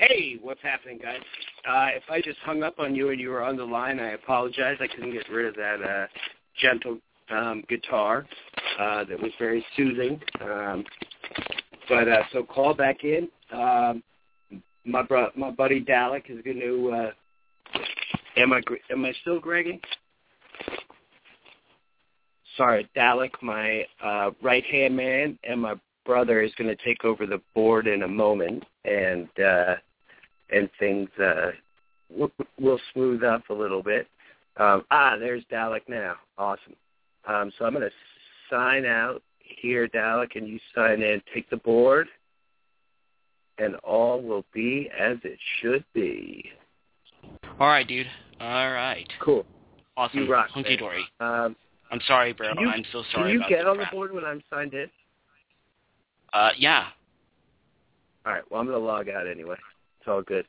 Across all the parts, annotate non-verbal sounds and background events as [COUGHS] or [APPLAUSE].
Hey, what's happening, guys? Uh, if I just hung up on you and you were on the line, I apologize. I couldn't get rid of that uh, gentle um, guitar uh, that was very soothing. Um, but uh, so call back in. Um, my bro- my buddy Dalek is going to. Uh, am I am I still Greggy? Sorry, Dalek, my uh, right hand man, and my brother is going to take over the board in a moment, and uh, and things uh, will, will smooth up a little bit. Um, ah, there's Dalek now. Awesome. Um, so I'm going to sign out here, Dalek, and you sign in. Take the board, and all will be as it should be. All right, dude. All right. Cool. Awesome. You rock, Hunky dory. Um, I'm sorry, bro. You- I'm so sorry. can you get on the board when I'm signed in? Uh, yeah. All right. Well, I'm going to log out anyway. It's all good.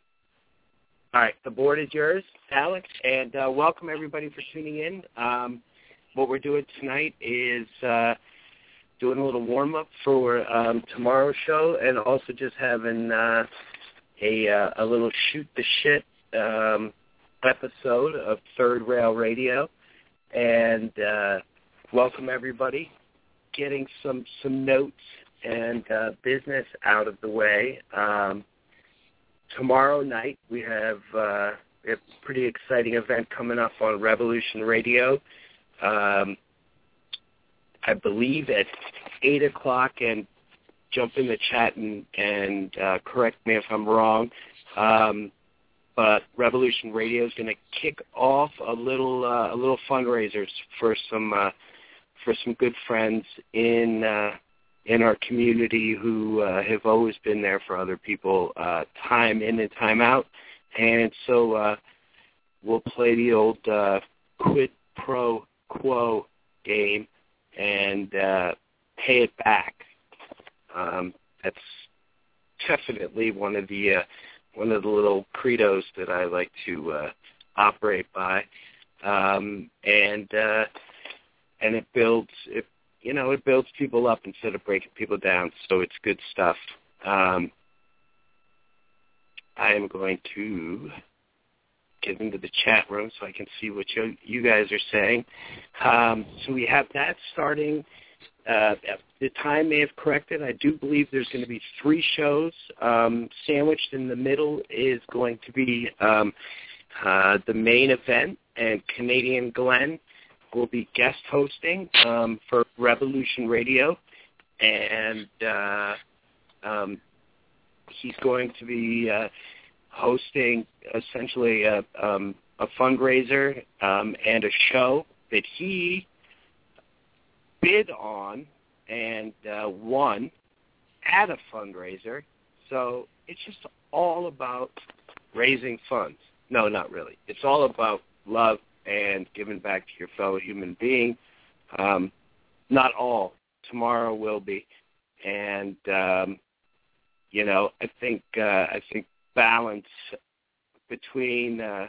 All right. The board is yours, Dalek, and uh, welcome everybody for tuning in. Um, what we're doing tonight is uh, doing a little warm up for um, tomorrow's show, and also just having uh, a uh, a little shoot the shit um, episode of Third Rail Radio, and uh, welcome everybody. Getting some some notes and uh, business out of the way. Um, tomorrow night we have uh, a pretty exciting event coming up on Revolution Radio. Um, I believe at eight o'clock, and jump in the chat and, and uh, correct me if I'm wrong. Um, but Revolution Radio is going to kick off a little uh, a little fundraisers for some uh, for some good friends in uh, in our community who uh, have always been there for other people, uh, time in and time out. And so uh, we'll play the old uh, quid pro quo game and uh, pay it back. Um, that's definitely one of the uh, one of the little credos that I like to uh, operate by, um, and uh, and it builds it you know it builds people up instead of breaking people down. So it's good stuff. Um, I am going to get into the chat room so I can see what you, you guys are saying. Um, so we have that starting. Uh, the time may have corrected. I do believe there's going to be three shows. Um, sandwiched in the middle is going to be um, uh, the main event, and Canadian Glen will be guest hosting um, for Revolution Radio, and uh, um, he's going to be uh, hosting essentially a, um, a fundraiser um, and a show that he bid on and uh, won at a fundraiser. So it's just all about raising funds. No, not really. It's all about love and giving back to your fellow human being. Um, not all. Tomorrow will be, and um, you know, I think uh, I think balance between uh,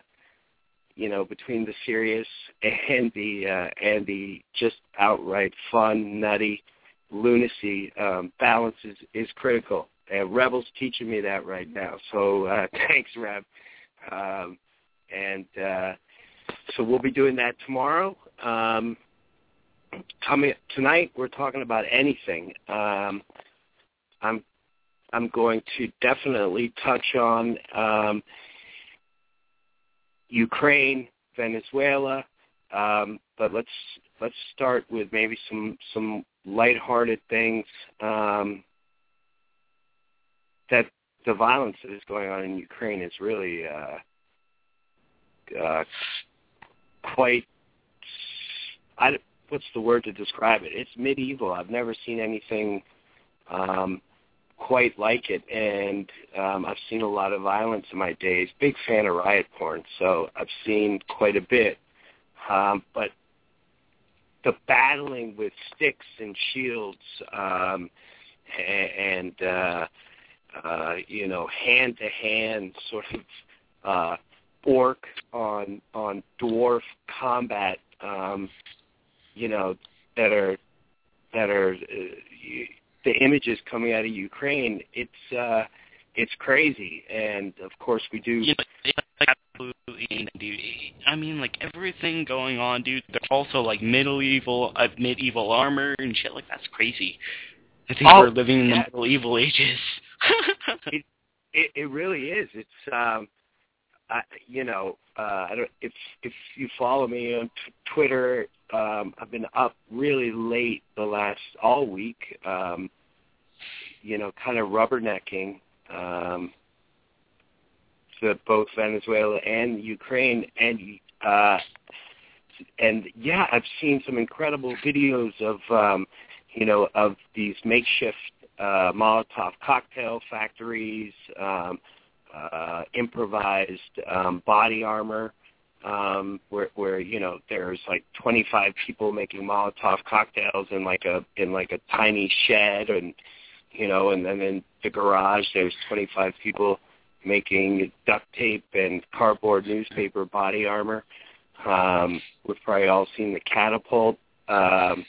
you know between the serious and the uh, and the just outright fun, nutty lunacy. Um, balance is is critical, and Rebel's teaching me that right now. So uh, [LAUGHS] thanks, Reb. Um, and uh, so we'll be doing that tomorrow. Um, coming tonight, we're talking about anything. Um, I'm I'm going to definitely touch on um, Ukraine, Venezuela, um, but let's let's start with maybe some some lighthearted things. Um, that the violence that is going on in Ukraine is really uh, uh, quite. I, what's the word to describe it? It's medieval. I've never seen anything um, quite like it, and um, I've seen a lot of violence in my days. Big fan of riot porn, so I've seen quite a bit. Um, but the battling with sticks and shields um, and uh, uh, you know hand to hand sort of uh, orc on on dwarf combat, um, you know that are that are uh, the images coming out of Ukraine. It's uh, it's crazy, and of course we do. You know, absolutely, dude. I mean, like everything going on, dude. There's also like medieval, uh, medieval armor and shit. Like that's crazy. I think Oh, we're living in the medieval ages. [LAUGHS] it, it it really is. It's um, I, you know, uh, I don't if if you follow me on t- Twitter, um, I've been up really late the last all week. Um, you know, kind of rubbernecking um, to both Venezuela and Ukraine, and uh, and yeah, I've seen some incredible videos of um, you know of these makeshift uh, Molotov cocktail factories, um, improvised um, body armor, um, where where you know there's like 25 people making Molotov cocktails in like a in like a tiny shed, and you know, and then in the garage there's 25 people making duct tape and cardboard newspaper body armor. Um, we've probably all seen the catapult. Um,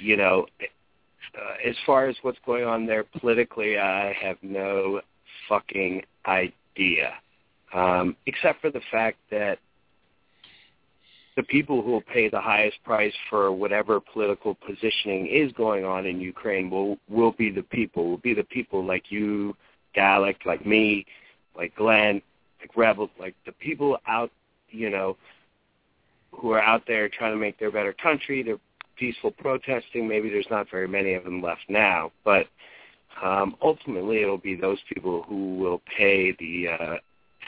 you know, uh, as far as what's going on there politically, I have no fucking idea, um, except for the fact that the people who will pay the highest price for whatever political positioning is going on in Ukraine will will be the people, will be the people like you, Dalek, like me, like Glen, like Rebel, like the people out, you know, who are out there trying to make their better country. They're peaceful protesting. Maybe there's not very many of them left now, but um, ultimately it'll be those people who will pay the uh,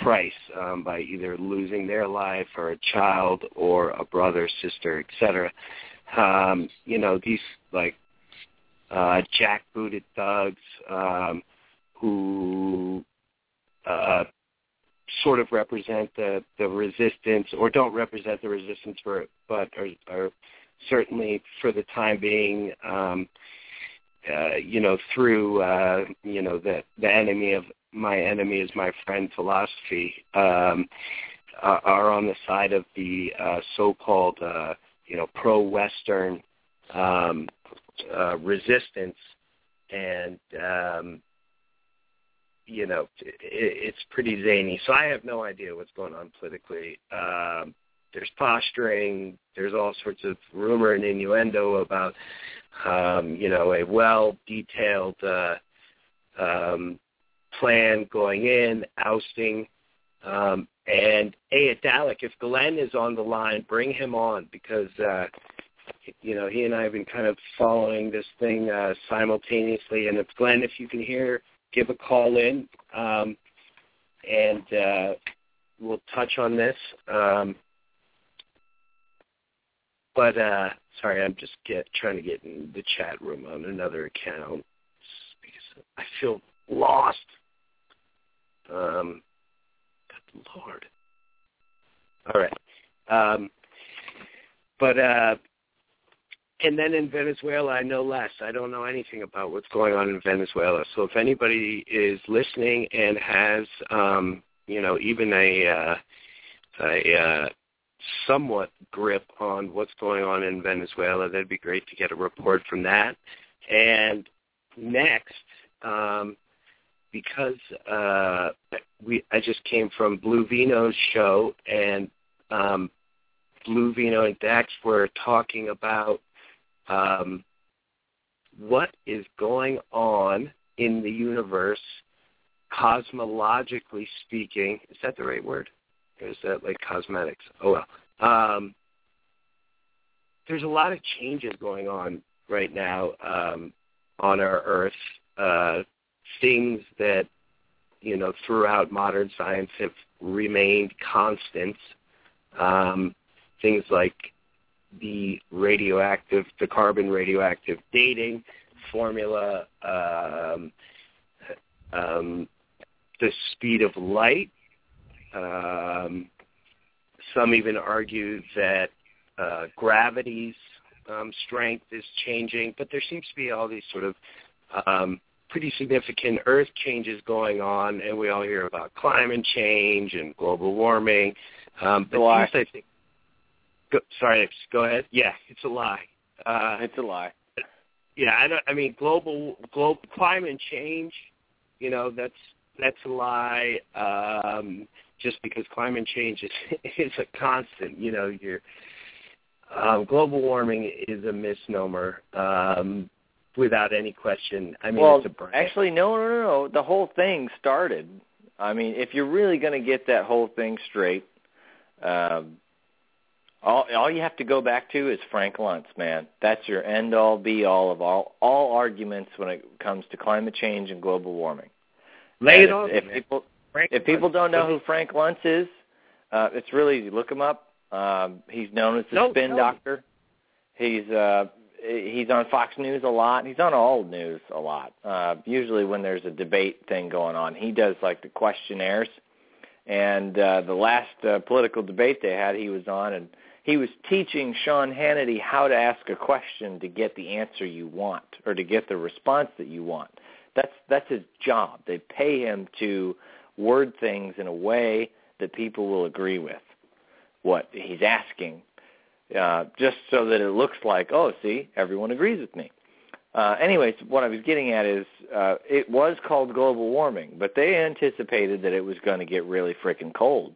price um, by either losing their life or a child or a brother, sister, etc. Um, you know, these like uh, jackbooted thugs um, who uh, sort of represent the, the resistance or don't represent the resistance for but are, are certainly for the time being um, uh, you know through uh, you know the the enemy of my enemy is my friend philosophy um, uh, are on the side of the uh, so-called uh, you know pro-Western um, uh, resistance, and um, you know, it, it's pretty zany. So I have no idea what's going on politically. Um, there's posturing. There's all sorts of rumor and innuendo about, um, you know, a well-detailed uh, um, plan going in, ousting. Um, and hey, Dalek, if Glen is on the line, bring him on because uh, you know he and I have been kind of following this thing uh, simultaneously. And if Glen, if you can hear, give a call in, um, and uh, we'll touch on this. Um, but uh, sorry, I'm just get trying to get in the chat room on another account because I feel lost. Um, good Lord. All right. Um, but uh, and then in Venezuela, I know less. I don't know anything about what's going on in Venezuela. So if anybody is listening and has, um, you know, even a, uh, a uh, somewhat grip on what's going on in Venezuela, that'd be great to get a report from that. And next, um, because uh, we I just came from Blue Vino's show, and um, Blue Vino and Dax were talking about um, what is going on in the universe, cosmologically speaking. Is that the right word? Or is that like cosmetics? Oh well. Um, there's a lot of changes going on right now um, on our Earth. Uh, things that you know throughout modern science have remained constants. Um, things like the radioactive, the carbon radioactive dating formula, um, um, the speed of light. Um, some even argue that uh, gravity's um, strength is changing, but there seems to be all these sort of um, pretty significant Earth changes going on, and we all hear about climate change and global warming. Um, but lie. I think, go, sorry, go ahead. Yeah, it's a lie. Uh, It's a lie. yeah, I don't. I mean, global global climate change. You know, that's that's a lie. Um, just because climate change is [LAUGHS] is a constant. You know, you're um, global warming is a misnomer. Um, without any question. I mean, well, it's a brand. actually, no, no, no, no. The whole thing started. I mean, if you're really going to get that whole thing straight, um, all all you have to go back to is Frank Luntz, man. That's your end all be all of all all arguments when it comes to climate change and global warming. Lay it on if, if man. people Frank if people don't know who Frank Luntz is, uh, it's really easy. Look him up. Um, he's known as the No, Spin me. Doctor. He's uh, he's on Fox News a lot. He's on all news a lot. Uh, usually when there's a debate thing going on, he does like the questionnaires. And uh, the last uh, political debate they had, he was on, and he was teaching Sean Hannity how to ask a question to get the answer you want or to get the response that you want. That's that's his job. They pay him to word things in a way that people will agree with what he's asking, uh, just so that it looks like, oh, see, everyone agrees with me. Uh, anyways, what I was getting at is uh, it was called global warming, but they anticipated that it was going to get really freaking cold.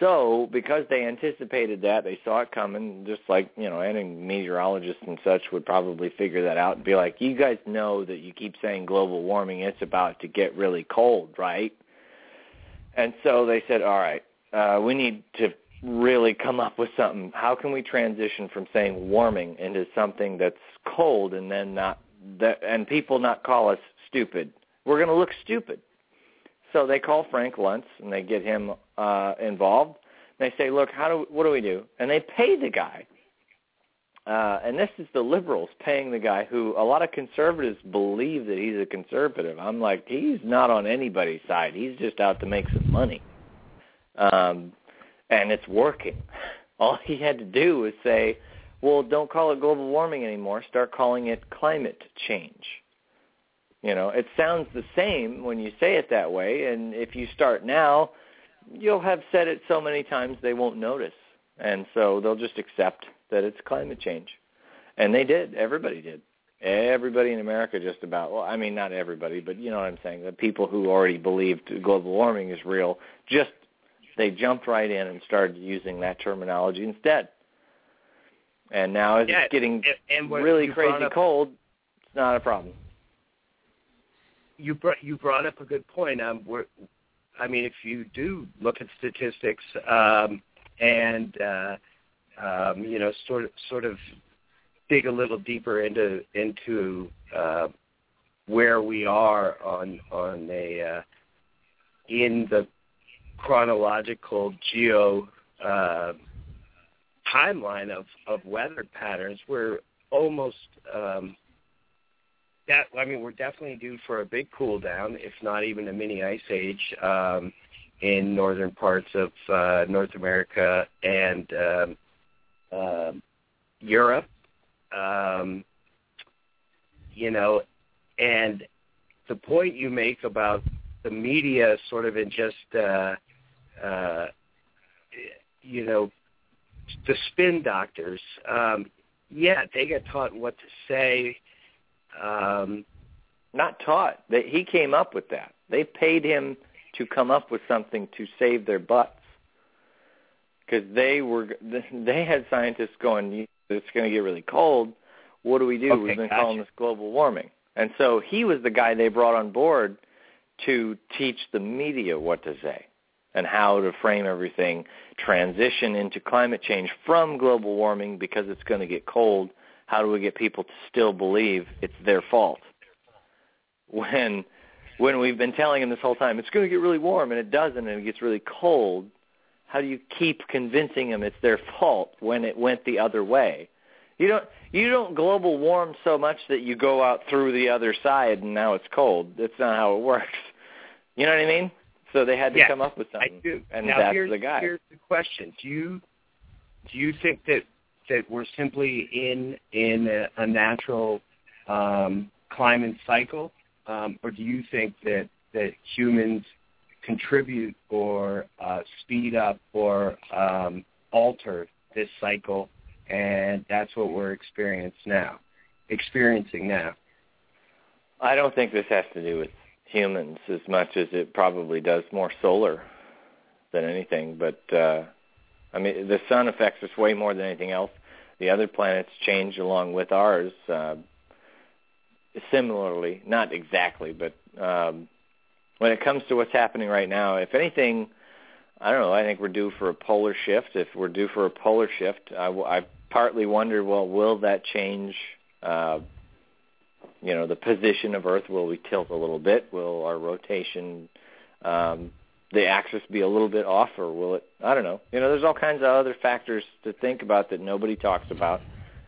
So because they anticipated that, they saw it coming, just like, you know, any meteorologists and such would probably figure that out and be like, you guys know that you keep saying global warming, it's about to get really cold, right? And so they said, all right, uh, we need to really come up with something. How can we transition from saying warming into something that's cold and then not that and people not call us stupid? We're going to look stupid. So they call Frank Luntz and they get him uh, involved. They say, "Look, how do what do we do?" And they pay the guy. Uh, and this is the liberals paying the guy who a lot of conservatives believe that he's a conservative. I'm like, he's not on anybody's side. He's just out to make some money. Um, and it's working. [LAUGHS] All he had to do was say, well, don't call it global warming anymore. Start calling it climate change. You know, it sounds the same when you say it that way, and if you start now, you'll have said it so many times they won't notice. And so they'll just accept that it's climate change. And they did. Everybody did. Everybody in America just about, well, I mean, not everybody, but you know what I'm saying, the people who already believed global warming is real, just they jumped right in and started using that terminology instead. And now as Yeah, it's getting and, and really crazy up- cold, it's not a problem. you brought you brought up a good point. Um, we're, I mean, if you do look at statistics um, and uh, um, you know, sort of sort of dig a little deeper into into uh, where we are on on a uh, in the chronological geo uh, timeline of of weather patterns, we're almost um, that I mean we're definitely due for a big cool down, if not even a mini ice age um, in northern parts of uh, North America and um, um Europe. Um, you know, and the point you make about the media sort of in just uh, uh, you know the spin doctors. Um, yeah, they get taught what to say. Um, Not taught. He came up with that. They paid him to come up with something to save their butts because they were they had scientists going, "It's going to get really cold. What do we do? Okay, We've been gotcha. calling this global warming." And so he was the guy they brought on board to teach the media what to say and how to frame everything, transition into climate change from global warming because it's going to get cold. How do we get people to still believe it's their fault? When when we've been telling them this whole time it's going to get really warm and it doesn't and it gets really cold, how do you keep convincing them it's their fault when it went the other way? You don't you don't global warm so much that you go out through the other side and now it's cold. That's not how it [LAUGHS] works. You know what I mean? So they had to Yes, come up with I something. do. And now that's here's, the guy. Here's the question: Do you do you think that that we're simply in in a, a natural um, climate cycle, um, or do you think that that humans contribute or uh, speed up or um, alter this cycle, and that's what we're experiencing now? Experiencing now. I don't think this has to do with humans as much as it probably does more solar than anything. But uh, I mean, the sun affects us way more than anything else. The other planets change along with ours uh, similarly, not exactly, but um, when it comes to what's happening right now, if anything, I don't know. I think we're due for a polar shift. If we're due for a polar shift, I, I partly wonder, well, will that change? Uh, you know, the position of Earth. Will we tilt a little bit? Will our rotation, um, the axis, be a little bit off, or will it? I don't know. You know, there's all kinds of other factors to think about that nobody talks about,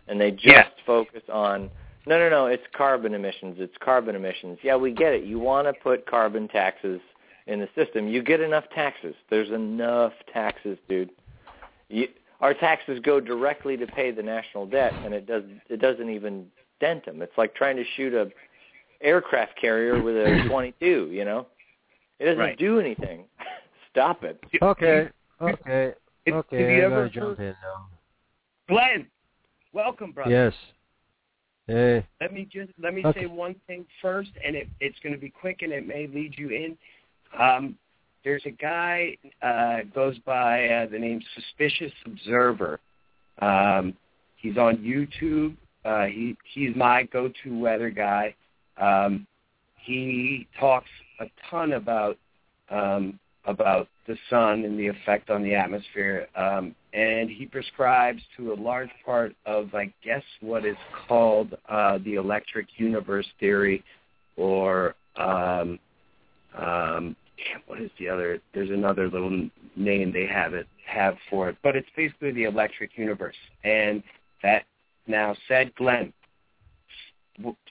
and they just Yeah. focus on. No, no, no. It's carbon emissions. It's carbon emissions. Yeah, we get it. You want to put carbon taxes in the system. You get enough taxes. There's enough taxes, dude. You, our taxes go directly to pay the national debt, and it does. It doesn't even dent them. It's like trying to shoot a aircraft carrier with a [CLEARS THROAT] 22. You know, it doesn't Right. do anything. [LAUGHS] Stop it. Okay, okay, Have okay. you ever gotta jump in now. Glen, welcome, brother. Yes. Hey. Let me just let me Okay. say one thing first, and it, it's going to be quick, and it may lead you in. Um, there's a guy uh, goes by uh, the name Suspicious Observer. Um, he's on YouTube. Uh, he he's my go-to weather guy. Um, he talks a ton about um, about the sun and the effect on the atmosphere, um, and he prescribes to a large part of, I guess, what is called uh, the electric universe theory, or um, um, what is the other? There's another little name they have it have for it, but it's basically the electric universe. And that now said, Glen,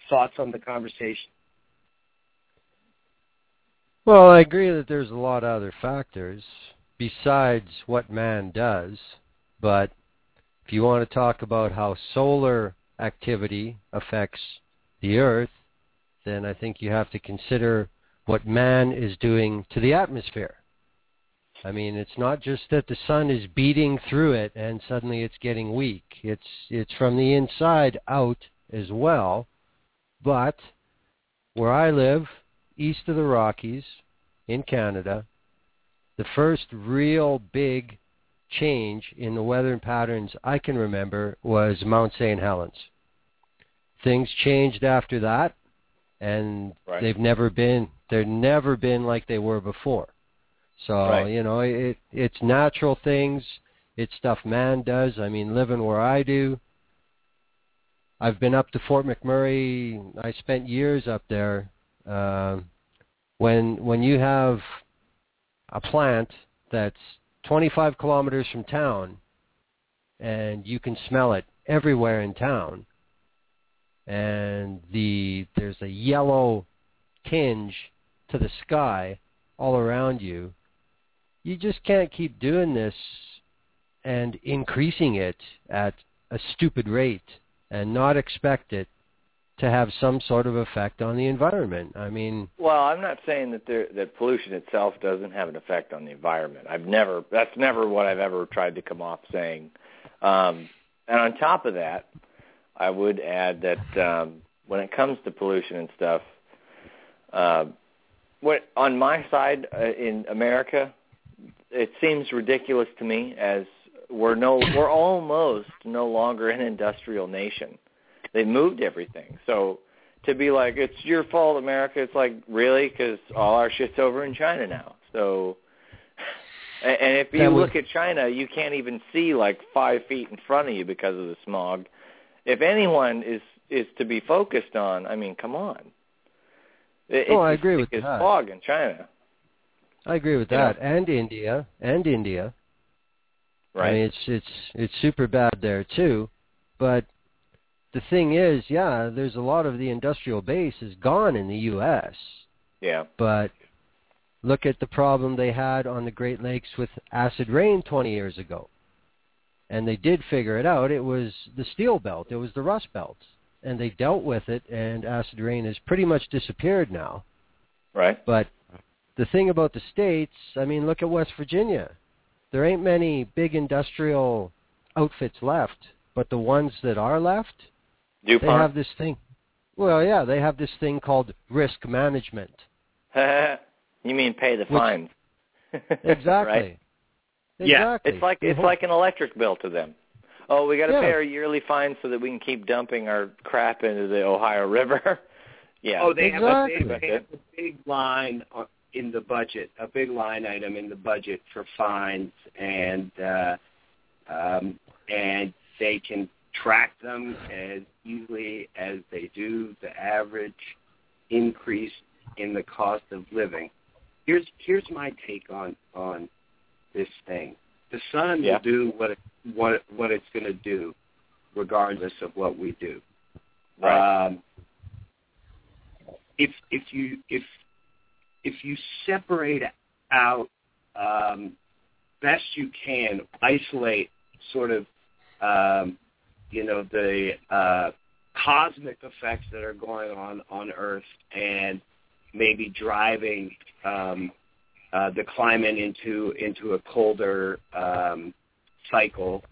thoughts on the conversation? Well, I agree that there's a lot of other factors besides what man does, but if you want to talk about how solar activity affects the earth, then I think you have to consider what man is doing to the atmosphere. I mean, it's not just that the sun is beating through it and suddenly it's getting weak. It's it's from the inside out as well. But where I live, east of the Rockies, in Canada, the first real big change in the weather patterns I can remember was Mount St. Helens. Things changed after that, and Right. they've never been they've never been like they were before. So Right. you know it it's natural things. It's stuff man does. I mean, living where I do, I've been up to Fort McMurray. I spent years up there. Um, when when you have a plant that's 25 kilometers from town, and you can smell it everywhere in town, and the there's a yellow tinge to the sky all around you, you just can't keep doing this and increasing it at a stupid rate and not expect it to have some sort of effect on the environment. I mean, Well, I'm not saying that there, that pollution itself doesn't have an effect on the environment. I've never that's never what I've ever tried to come off saying. Um, and on top of that, I would add that um, when it comes to pollution and stuff, uh, what on my side uh, in America, it seems ridiculous to me as we're no we're almost no longer an industrial nation. They moved everything. So to be like it's your fault America, it's like really cuz all our shit's over in China now. So and if you was- look at China, you can't even see like 5 feet in front of you because of the smog. If anyone is is to be focused on, I mean, come on. It, Oh, I agree with that. fog in China, I agree with You know? that. And India, and India. right? I mean, it's it's it's super bad there too. But the thing is, yeah, there's a lot of the industrial base is gone in the U.S. yeah. But look at the problem they had on the Great Lakes with acid rain 20 years ago. And they did figure it out. It was the steel belt. It was the rust belt. And they dealt with it, and acid rain has pretty much disappeared now. Right. But the thing about the states, I mean, look at West Virginia. There ain't many big industrial outfits left, but the ones that are left, they have this thing. Well, yeah, they have this thing called risk management. [LAUGHS] you mean pay the Which- fines? [LAUGHS] Exactly. right? Yeah, Exactly. It's like The it's whole- like an electric bill to them. Oh, we got to Yeah. pay our yearly fine so that we can keep dumping our crap into the Ohio River. [LAUGHS] yeah. Oh, they have a big, they have a big line in the budget, a big line item in the budget for fines, and uh, um, and they can track them as easily as they do the average increase in the cost of living. Here's here's my take on on this thing. The sun Yeah. will do what it, what what it's going to do, regardless of what we do. Right. Um, if if you if if you separate out um, best you can, isolate sort of um, you know the uh, cosmic effects that are going on on Earth and maybe driving um, uh, the climate into into a colder um, cycle,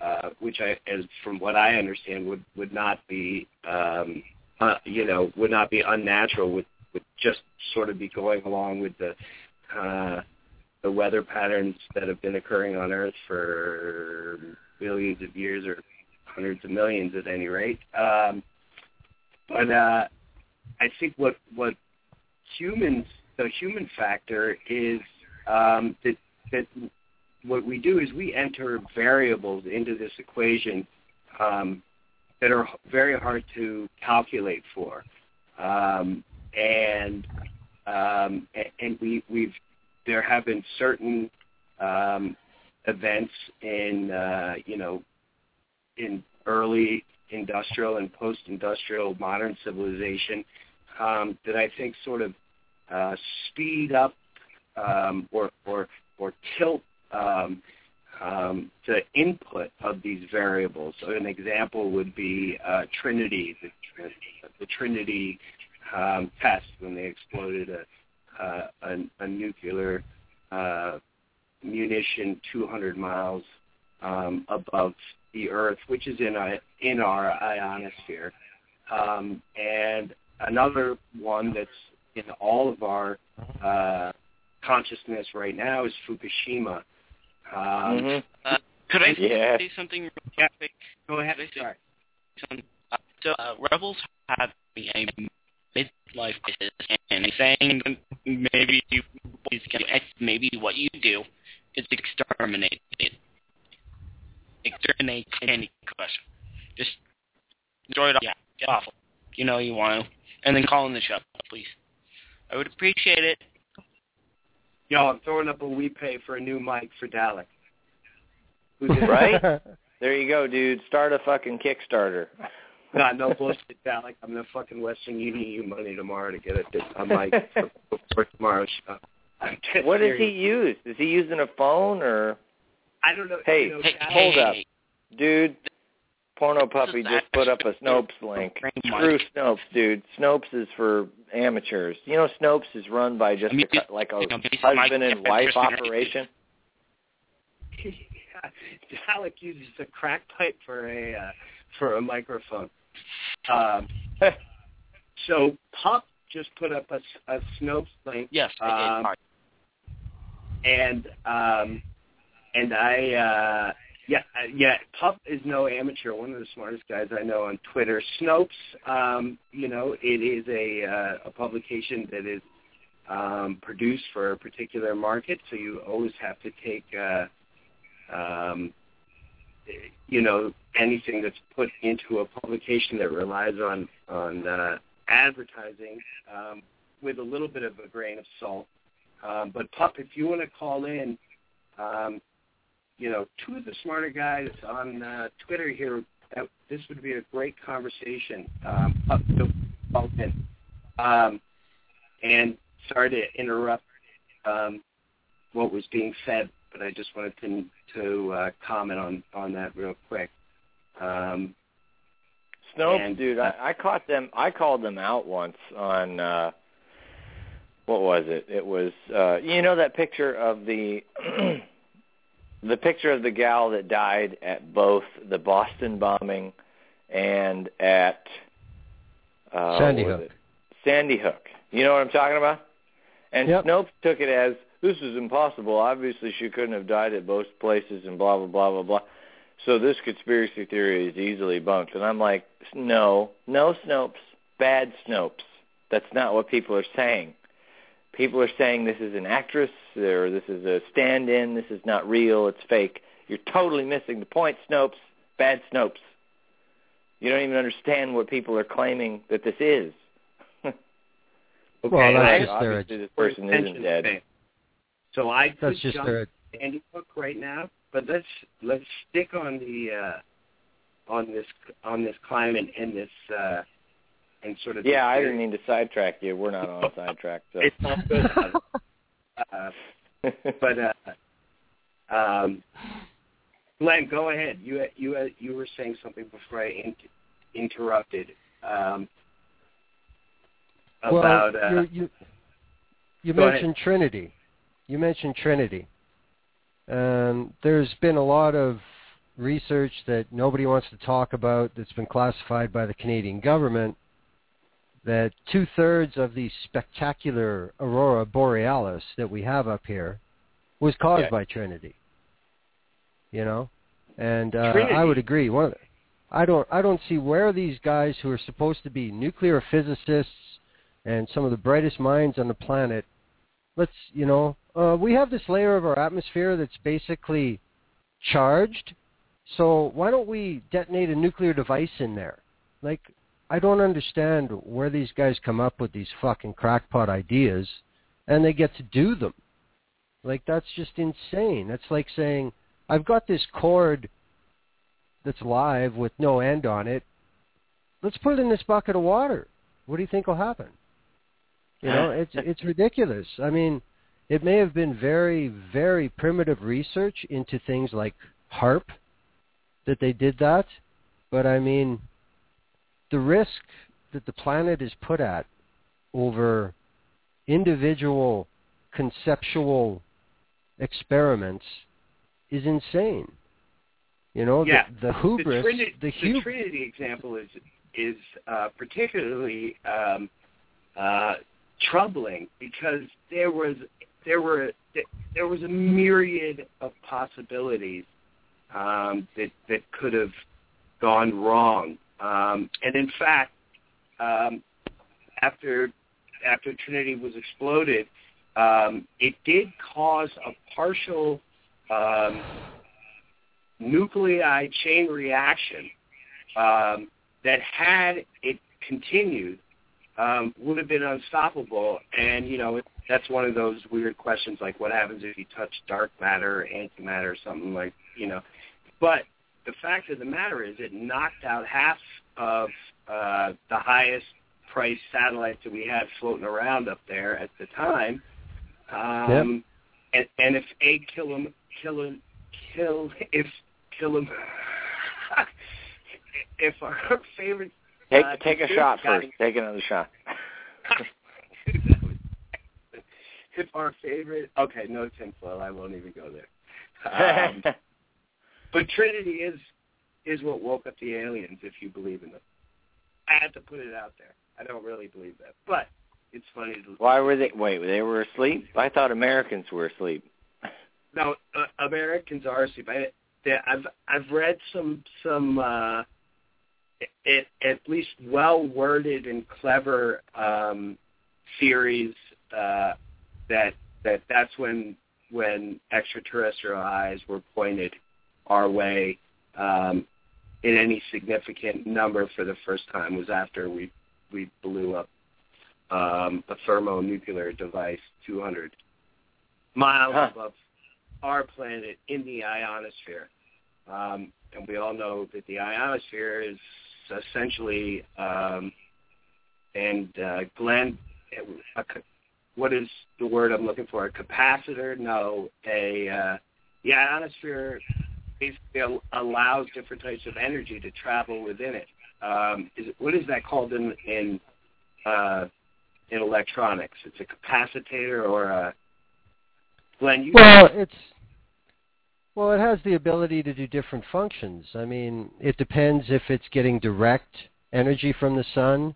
uh, which I, as from what I understand, would would not be um, uh, you know would not be unnatural. Would would just sort of be going along with the uh, the weather patterns that have been occurring on Earth for billions of years or hundreds of millions at any rate. Um, but uh, I think what what humans the human factor is um, that that what we do is we enter variables into this equation um, that are very hard to calculate for, um, and um, and we we've there have been certain um, events in uh, you know in early industrial and post-industrial modern civilization um, that I think sort of uh, speed up um, or or or tilt um, um, the input of these variables. So an example would be uh, Trinity, the, the Trinity um, test when they exploded a, a, a nuclear uh, munition 200 miles um, above the Earth, which is in a, in our ionosphere. Um, and another one that's in all of our uh, consciousness right now is Fukushima. Um, Mhm. Uh, could I Yeah. say something real Yeah. quick? Go ahead. Could I say Sorry. something? Uh, so uh, rebels have a midlife crisis, and saying maybe you maybe what you do is exterminate it. Exterminate any question. Just destroy it all. Yeah, get off. You know you want to, and then call in the show, please. I would appreciate it. Yo, I'm throwing up a we pay for a new mic for Dalek. Who's in- Right? [LAUGHS] There you go, dude. Start a fucking Kickstarter. Nah, no bullshit, Dalek. I'm gonna fucking Western Union you money tomorrow to get it a mic [LAUGHS] for, for tomorrow's show. I'm What does he serious. use? Is he using a phone or I don't know. Hey, you know, Hey, Dalek- hold hey, up. dude? Porno puppy just put up a Snopes link. Screw Snopes, dude. Snopes is for amateurs. You know, Snopes is run by just I mean, a, like a you know, based on my husband and wife characteristics- operation. [LAUGHS] Dalek uses a crack pipe for a uh, for a microphone. Um, [LAUGHS] so Pup just put up a, a Snopes link, Yes, Um, and um, and I uh, yeah yeah Pup is no amateur. One of the smartest guys I know on Twitter. Snopes, um, you know, it is a uh, a publication that is um, produced for a particular market, so you always have to take. Uh, um, you know anything that's put into a publication that relies on on uh, advertising um, with a little bit of a grain of salt. Um, but pup, if you want to call in, um, you know, two of the smarter guys on uh, Twitter here, that, this would be a great conversation. Um, pup, so call. Um, and sorry to interrupt um, what was being said, but I just wanted to to uh, comment on on that real quick. Um, Snopes, And- dude, I, I caught them. I called them out once on uh what was it? It was uh you know that picture of the [CLEARS THROAT] the picture of the gal that died at both the Boston bombing and at uh, Sandy Hook. it? Sandy Hook. You know what I'm talking about? And Yep. Snopes took it as this is impossible. Obviously, she couldn't have died at both places, and blah blah blah blah blah. So this conspiracy theory is easily bunked. And I'm like, no, no Snopes, bad Snopes. That's not what people are saying. People are saying this is an actress or this is a stand-in. This is not real. It's fake. You're totally missing the point, Snopes. Bad Snopes. You don't even understand what people are claiming that this is. [LAUGHS] okay, Well, that's I- just their- Obviously, this person isn't dead. So I could That's just jump their Sandy Hook right now, but let's let's stick on the uh, on this on this climate and this uh, and sort of Yeah, I didn't mean to sidetrack you. We're not on sidetrack. So. It's all good. uh, [LAUGHS] but uh, um, Glen, go ahead. You you you were saying something before I in- interrupted um, about well, uh, you you, you Go ahead. mentioned Trinity. You mentioned Trinity. Um, there's been a lot of research that nobody wants to talk about that's been classified by the Canadian government that two-thirds of the spectacular aurora borealis that we have up here was caused Yeah. by Trinity. You know, and uh, I would agree. One, the, I don't, I don't see where these guys who are supposed to be nuclear physicists and some of the brightest minds on the planet. Let's, you know, uh, we have this layer of our atmosphere that's basically charged. So why don't we detonate a nuclear device in there? Like, I don't understand where these guys come up with these fucking crackpot ideas, and they get to do them. Like, that's just insane. That's like saying, I've got this cord that's live with no end on it. Let's put it in this bucket of water. What do you think will happen? You know, it's [LAUGHS] it's ridiculous. I mean, it may have been very very primitive research into things like HAARP that they did that, but I mean, the risk that the planet is put at over individual conceptual experiments is insane. You know, Yeah. the, the hubris, the Trinity, the the Trinity example is is uh, particularly um, uh, troubling because there was there were there was a myriad of possibilities um, that that could have gone wrong, um, and in fact, um, after after Trinity was exploded, um, it did cause a partial um, nuclei chain reaction um, that had it continued um, would have been unstoppable. And you know, it, that's one of those weird questions, like what happens if you touch dark matter or antimatter or something like you know. But the fact of the matter is, it knocked out half of uh, the highest priced satellites that we had floating around up there at the time. Um, yep. and, and if a kill him, kill him, kill if kill him. [LAUGHS] if our favorite take uh, take a shot first. Take another shot. [LAUGHS] if our favorite, okay, no tinfoil. I won't even go there. [LAUGHS] Um, but Trinity is is what woke up the aliens, if you believe in them. I had to put it out there. I don't really believe that, but it's funny. To Why were they? Wait, they were asleep. I thought Americans were asleep. No, uh, Americans are asleep. I, they, I've I've read some some uh, it, at least well worded and clever um, theories uh, that that that's when when extraterrestrial eyes were pointed our way um, in any significant number for the first time was after we we blew up um, a thermonuclear device 200 miles huh. above our planet in the ionosphere. Um, and we all know that the ionosphere is essentially um, and uh, Glen, a, what is the word I'm looking for? A capacitor? No, a uh, the ionosphere basically allows different types of energy to travel within it. Um, is what is that called in in uh, in electronics? It's a capacitor or a Glen. You well, it's well, it has the ability to do different functions. I mean, it depends if it's getting direct energy from the sun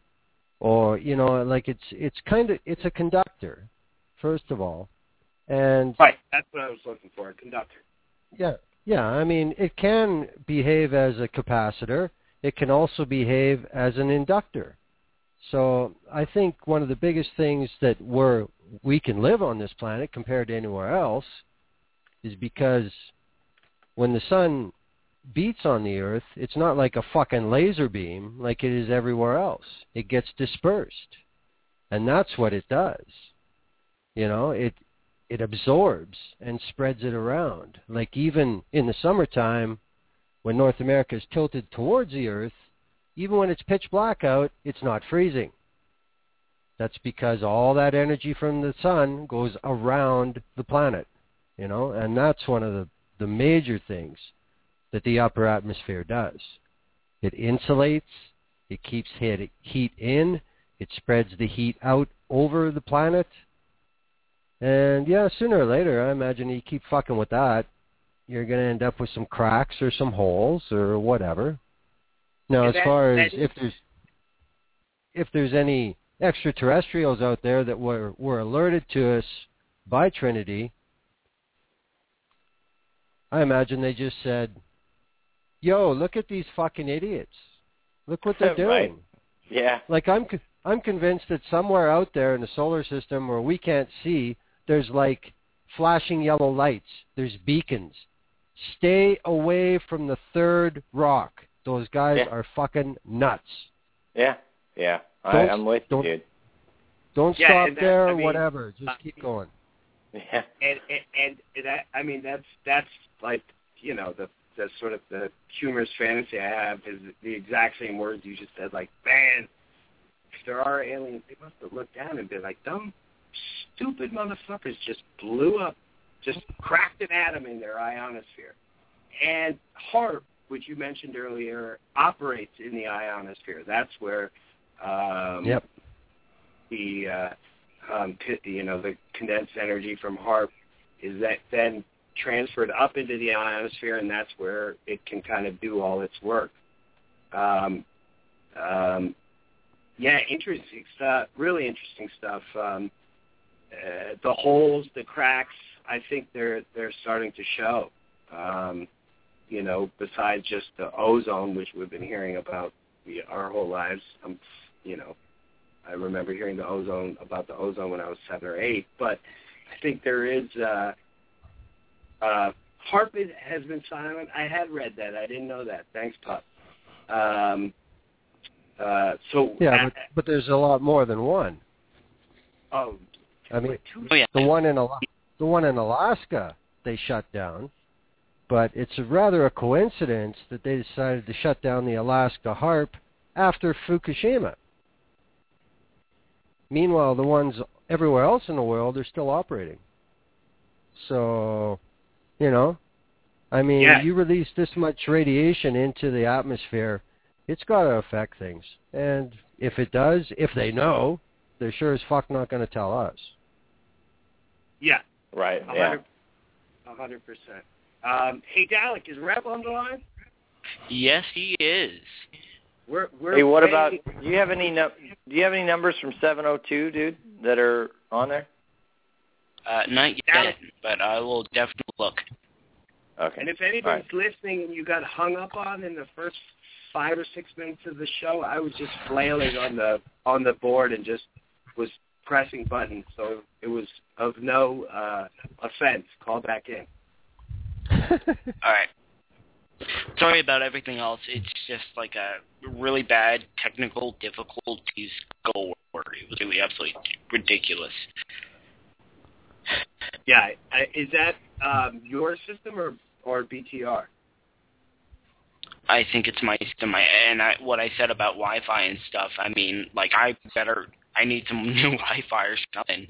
or, you know, like it's it's kind of it's a conductor first of all. And Right, that's what I was looking for, a conductor. Yeah. Yeah, I mean, it can behave as a capacitor. It can also behave as an inductor. So, I think one of the biggest things that we're we can live on this planet compared to anywhere else is because when the sun beats on the earth, it's not like a fucking laser beam like it is everywhere else. It gets dispersed. And that's what it does. You know, it it absorbs and spreads it around. Like even in the summertime when North America is tilted towards the earth, even when it's pitch black out, it's not freezing. That's because all that energy from the sun goes around the planet, you know, and that's one of the the major things that the upper atmosphere does. It insulates, it keeps heat heat in, it spreads the heat out over the planet. And yeah, sooner or later, I imagine you keep fucking with that, you're going to end up with some cracks or some holes or whatever. Now, as far as if there's if there's any extraterrestrials out there that were were alerted to us by Trinity, I imagine they just said, "Yo, look at these fucking idiots. Look what they're [LAUGHS] doing." right. Yeah. Like I'm I'm convinced that somewhere out there in the solar system where we can't see, there's like flashing yellow lights. There's beacons. Stay away from the third rock. Those guys yeah. are fucking nuts. Yeah. Yeah. I, I'm with you, dude. Don't yeah, stop that, there I or mean, whatever. Just uh, keep going. Yeah. And and, and that I mean that's that's like you know the the sort of the humorous fantasy I have is the exact same words you just said. Like, man, if there are aliens, they must have looked down and been like, dumb, stupid motherfuckers just blew up, just cracked an atom in their ionosphere. And HAARP, which you mentioned earlier, operates in the ionosphere. That's where um, yep. the uh, um, you know the condensed energy from HAARP is that then transferred up into the ionosphere, and that's where it can kind of do all its work. Um, Um, yeah, interesting stuff. Really interesting stuff. Um, uh, the holes, the cracks. I think they're they're starting to show. Um, you know, besides just the ozone, which we've been hearing about our whole lives. Um, you know, I remember hearing the ozone about the ozone when I was seven or eight. But I think there is. Uh, uh, Hartman has been silent. I had read that. I didn't know that. Thanks, Pup. Um, uh, so yeah, but, but there's a lot more than one. Oh, I mean, Oh, yeah. the one in Ala- the one in Alaska they shut down, but it's a rather a coincidence that they decided to shut down the Alaska HAARP after Fukushima. Meanwhile, the ones everywhere else in the world are still operating. So, you know, I mean, Yeah. you release this much radiation into the atmosphere, it's got to affect things. And if it does, if they know, they're sure as fuck not going to tell us. Yeah, Right. a Yeah. 100%. Um, hey, Dalek, is Rev on the line? Yes, he is. We're, we're Hey, what way- about? Do you have any? num do you have any numbers from 702, dude, that are on there? Uh, not yet, but I will definitely look. Okay. And if anybody's right. listening and you got hung up on in the first five or six minutes of the show, I was just flailing on the on the board and just was pressing buttons, so it was of no uh, offense. Call back in. [LAUGHS] All right. Sorry about everything else. It's just like a really bad technical difficulties go word. It was really absolutely ridiculous. Yeah, I, is that um, your system or or BTR? I think it's my system. I, and I, what I said about Wi-Fi and stuff. I mean, like I better. I need some [LAUGHS] new Wi-Fi or something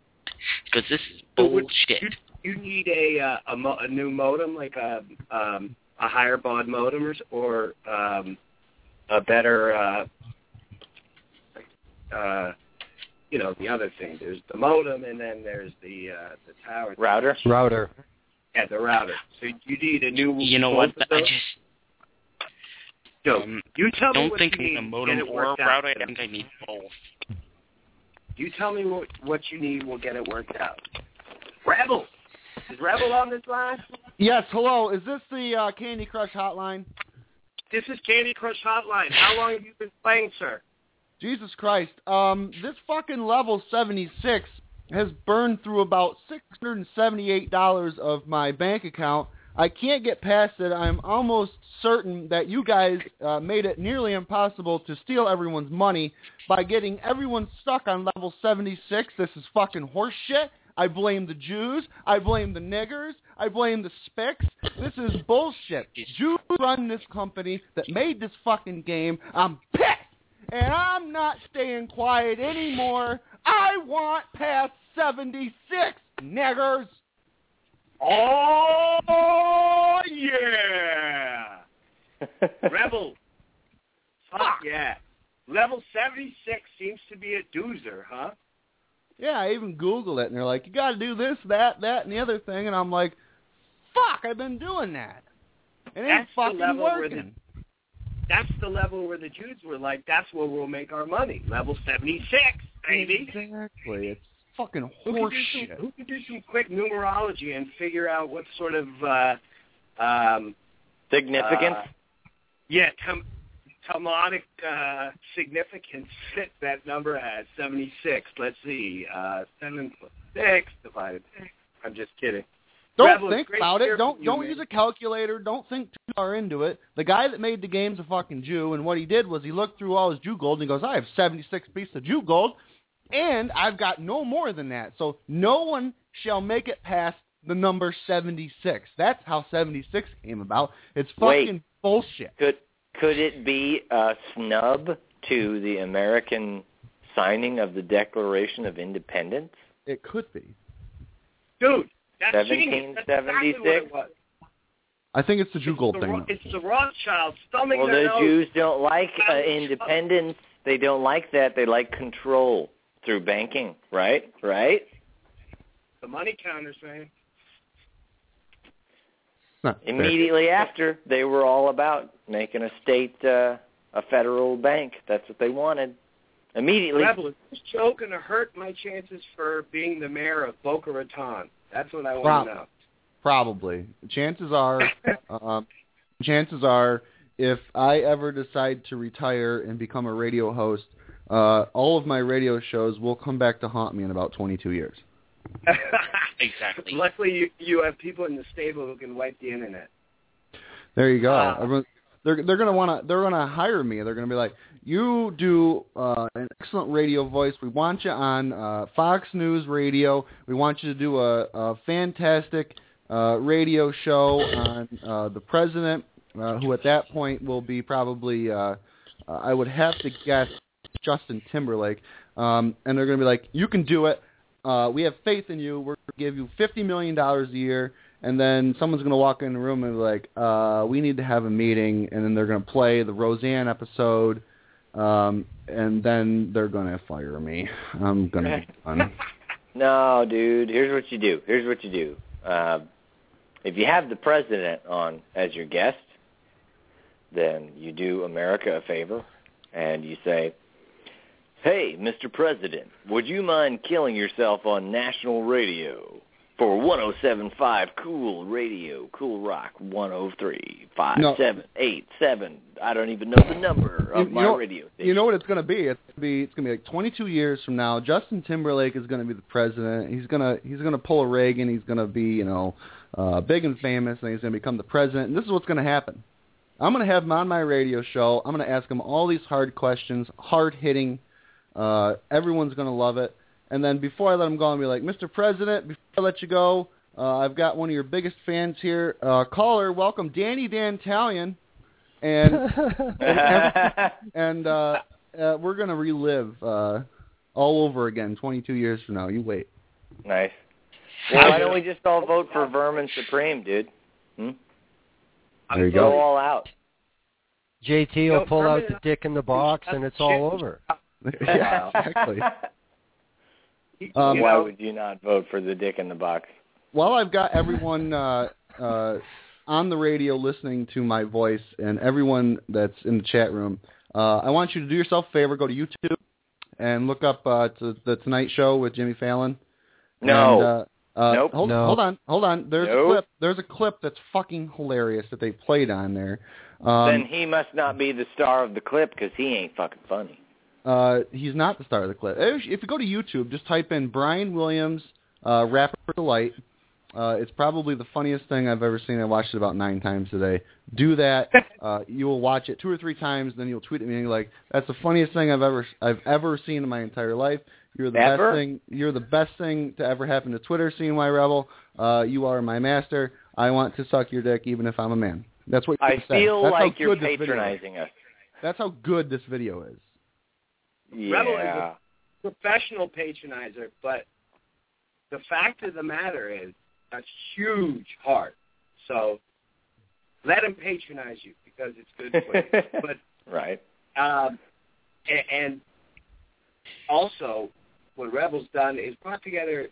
[LAUGHS] because this is So would- bullshit. You need a uh, a, mo- a new modem, like a um, a higher baud modem, or, or um, a better, uh, uh, you know, the other thing. There's the modem, and then there's the uh, the tower. Router. Router. Yeah, the router. So you need a new. You know what? I just So, um, you tell me don't what think you I need. need a get modem or a worked out. router. I think I need both. You tell me what what you need. We'll get it worked out. Rebel. Is Rebel on this line? Yes, hello. Is this the uh, Candy Crush hotline? This is Candy Crush Hotline. How long have you been playing, sir? Jesus Christ. Um, this fucking level 76 has burned through about $678 of my bank account. I can't get past it. I'm almost certain that you guys uh, made it nearly impossible to steal everyone's money by getting everyone stuck on level 76. This is fucking horseshit. I blame the Jews. I blame the niggers. I blame the spics. This is bullshit. Jews run this company that made this fucking game. I'm pissed and I'm not staying quiet anymore. I want past 76, niggers. Oh yeah, [LAUGHS] Rebel. Fuck yeah. Level seventy six seems to be a doozer, huh? Yeah, I even Googled it, and they're like, you got to do this, that, that, and the other thing, and I'm like, fuck, I've been doing that. It ain't That's the fucking level where working. That's the level where the Jews were like, that's where we'll make our money. Level seventy six, baby. Exactly. It's fucking Who can, do some, horseshit. who can do some quick numerology and figure out what sort of uh um Significance. Uh, yeah, tom- Talmudic uh, significance that that number has. 76. Let's see. Uh, 7 plus 6 divided. I'm just kidding. Don't Rebel, think about it. Don't don't man. use a calculator. Don't think too far into it. The guy that made the game's a fucking Jew, and what he did was he looked through all his Jew gold and he goes, "I have 76 pieces of Jew gold, and I've got no more than that. So no one shall make it past the number 76." That's how 76 came about. It's Wait. fucking bullshit. Could could it be a snub to the American signing of the Declaration of Independence? It could be. Dude, that's genius. That's exactly what it was. I think it's the Jew gold thing. Ro- though. it's the Rothschilds thumbing Well, their the nose. Jews don't like uh, independence. They don't like that. They like control through banking, right? Right? The money counters, man. Not fair. Immediately after, they were all about making a state uh, a federal bank. That's what they wanted immediately. Rebel, is this show going to hurt my chances for being the mayor of Boca Raton? That's what I want Prob- to know. Probably. Chances are, [LAUGHS] um, chances are, if I ever decide to retire and become a radio host, uh, all of my radio shows will come back to haunt me in about 22 years. [LAUGHS] Exactly. Luckily, you, you have people in the stable who can wipe the internet. There you go. Wow. Everyone, they're they're gonna wanna they're gonna hire me. They're gonna be like, you do uh, an excellent radio voice. We want you on uh, Fox News Radio. We want you to do a, a fantastic uh, radio show on uh, the president, uh, who at that point will be probably uh, uh, I would have to guess Justin Timberlake. Um, and they're gonna be like, you can do it. Uh, we have faith in you. We're gonna give you fifty million dollars a year and then someone's going to walk in the room and be like, uh, "We need to have a meeting," and then they're going to play the Roseanne episode, um, and then they're going to fire me. [LAUGHS] I'm going to be [LAUGHS] done. No, dude. Here's what you do. Here's what you do. Uh, if you have the president on as your guest, then you do America a favor, and you say, "Hey, Mr. President, would you mind killing yourself on national radio for 107.5 Cool Radio, Cool Rock 103.5, No. 7, 8, 7. I don't even know the number of You my know- radio station. You know what it's going to be? It's going to be it's going to be like 22 years from now. Justin Timberlake is going to be the president. He's going to he's going to pull a Reagan. He's going to be you know uh, big and famous, and he's going to become the president. And this is what's going to happen. I'm going to have him on my radio show. I'm going to ask him all these hard questions, hard hitting. Uh, everyone's going to love it. And then before I let him go, I'll be like, Mr. President, before I let you go, uh, I've got one of your biggest fans here. Uh, caller, welcome, Danny Dantalion. And [LAUGHS] and uh, uh, we're gonna relive uh, all over again 22 years from now. You wait. Nice. [LAUGHS] Well, why don't we just all vote for Vermin Supreme, dude? Hmm? There you Go go. all out. JT will No, pull out the dick in the box, and it's all over. [LAUGHS] yeah, exactly. [LAUGHS] Um, Why know, would you not vote for the dick in the box? While I've got everyone uh, uh, on the radio listening to my voice and everyone that's in the chat room, uh, I want you to do yourself a favor. Go to YouTube and look up uh, to the Tonight Show with Jimmy Fallon. No. And, uh, uh, Nope. Hold, No. hold on, hold on. There's Nope. a clip. There's a clip that's fucking hilarious that they played on there. Um, then he must not be the star of the clip because he ain't fucking funny. Uh, he's not the star of the clip. If you go to YouTube, just type in Brian Williams, uh, Rapper Delight. Uh, it's probably the funniest thing I've ever seen. I watched it about nine times today. Do that. [LAUGHS] Uh, you will watch it two or three times, then you'll tweet at me and you're like, "That's the funniest thing I've ever I've ever seen in my entire life. You're the Ever? best thing. You're the best thing to ever happen to Twitter. CNY Rebel. Uh, you are my master. I want to suck your dick, even if I'm a man. That's what I said. feel That's like you're good this video is. patronizing us. That's how good this video is. Rebel is a- professional patronizer, but the fact of the matter is a huge heart. So let him patronize you because it's good for you. [LAUGHS] but right. um, and, and also, what Rebel's done is brought together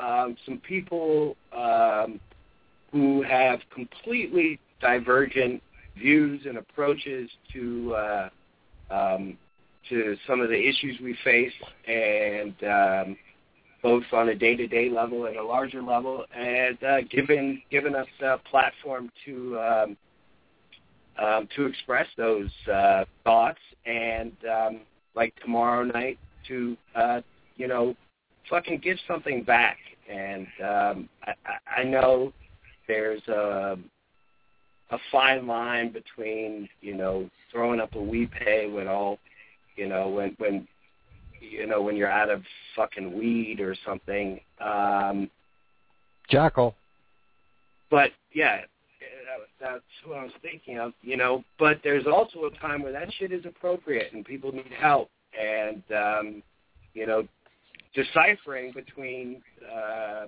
um, some people um, who have completely divergent views and approaches to uh, um, to some of the issues we face, and um, both on a day-to-day level and a larger level, and uh, given given us a platform to um, um, to express those uh, thoughts, and um, like tomorrow night to uh, you know fucking give something back. And um, I, I know there's a a fine line between you know throwing up a we pay when all you know when when you know when you're out of fucking weed or something. Um, Jackal. but yeah, that's what I was thinking of, you know. But there's also a time where that shit is appropriate and people need help, and um, you know, deciphering between uh,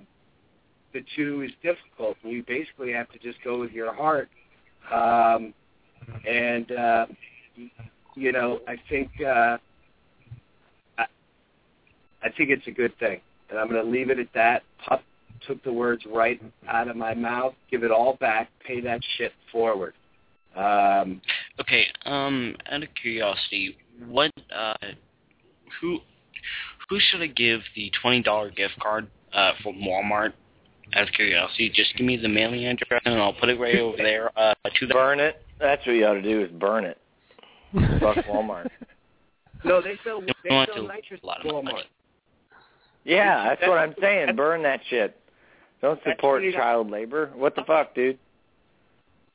the two is difficult. and You basically have to just go with your heart, um, and uh, you know, I think uh, I, I think it's a good thing, and I'm going to leave it at that. Pup took the words right out of my mouth. Give it all back. Pay that shit forward. Um, Okay. Um, out of curiosity, what uh, who who should I give the twenty dollar gift card uh from Walmart? Out of curiosity, just give me the mailing address and I'll put it right over there. Uh, to the Burn it. That's what you ought to do is burn it. Fuck Walmart. [LAUGHS] no, they sell they want sell nitrous at Walmart. money. Yeah, that's what I'm saying. That's- Burn that shit. Don't support That's- child labor. What the fuck, dude?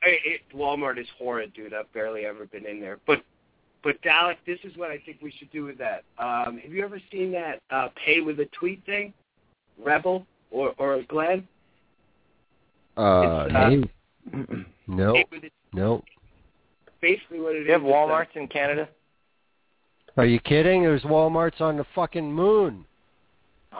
Hey, it, Walmart is horrid, dude. I've barely ever been in there. But but Dalek, this is what I think we should do with that. Um, have you ever seen that uh, pay with a tweet thing? Rebel or or Glen? Uh, uh, Hey, [CLEARS THROAT] no, Pay with a, no. Basically what it is. Do you have Walmarts in Canada? Are you kidding? There's WalMarts on the fucking moon. [LAUGHS]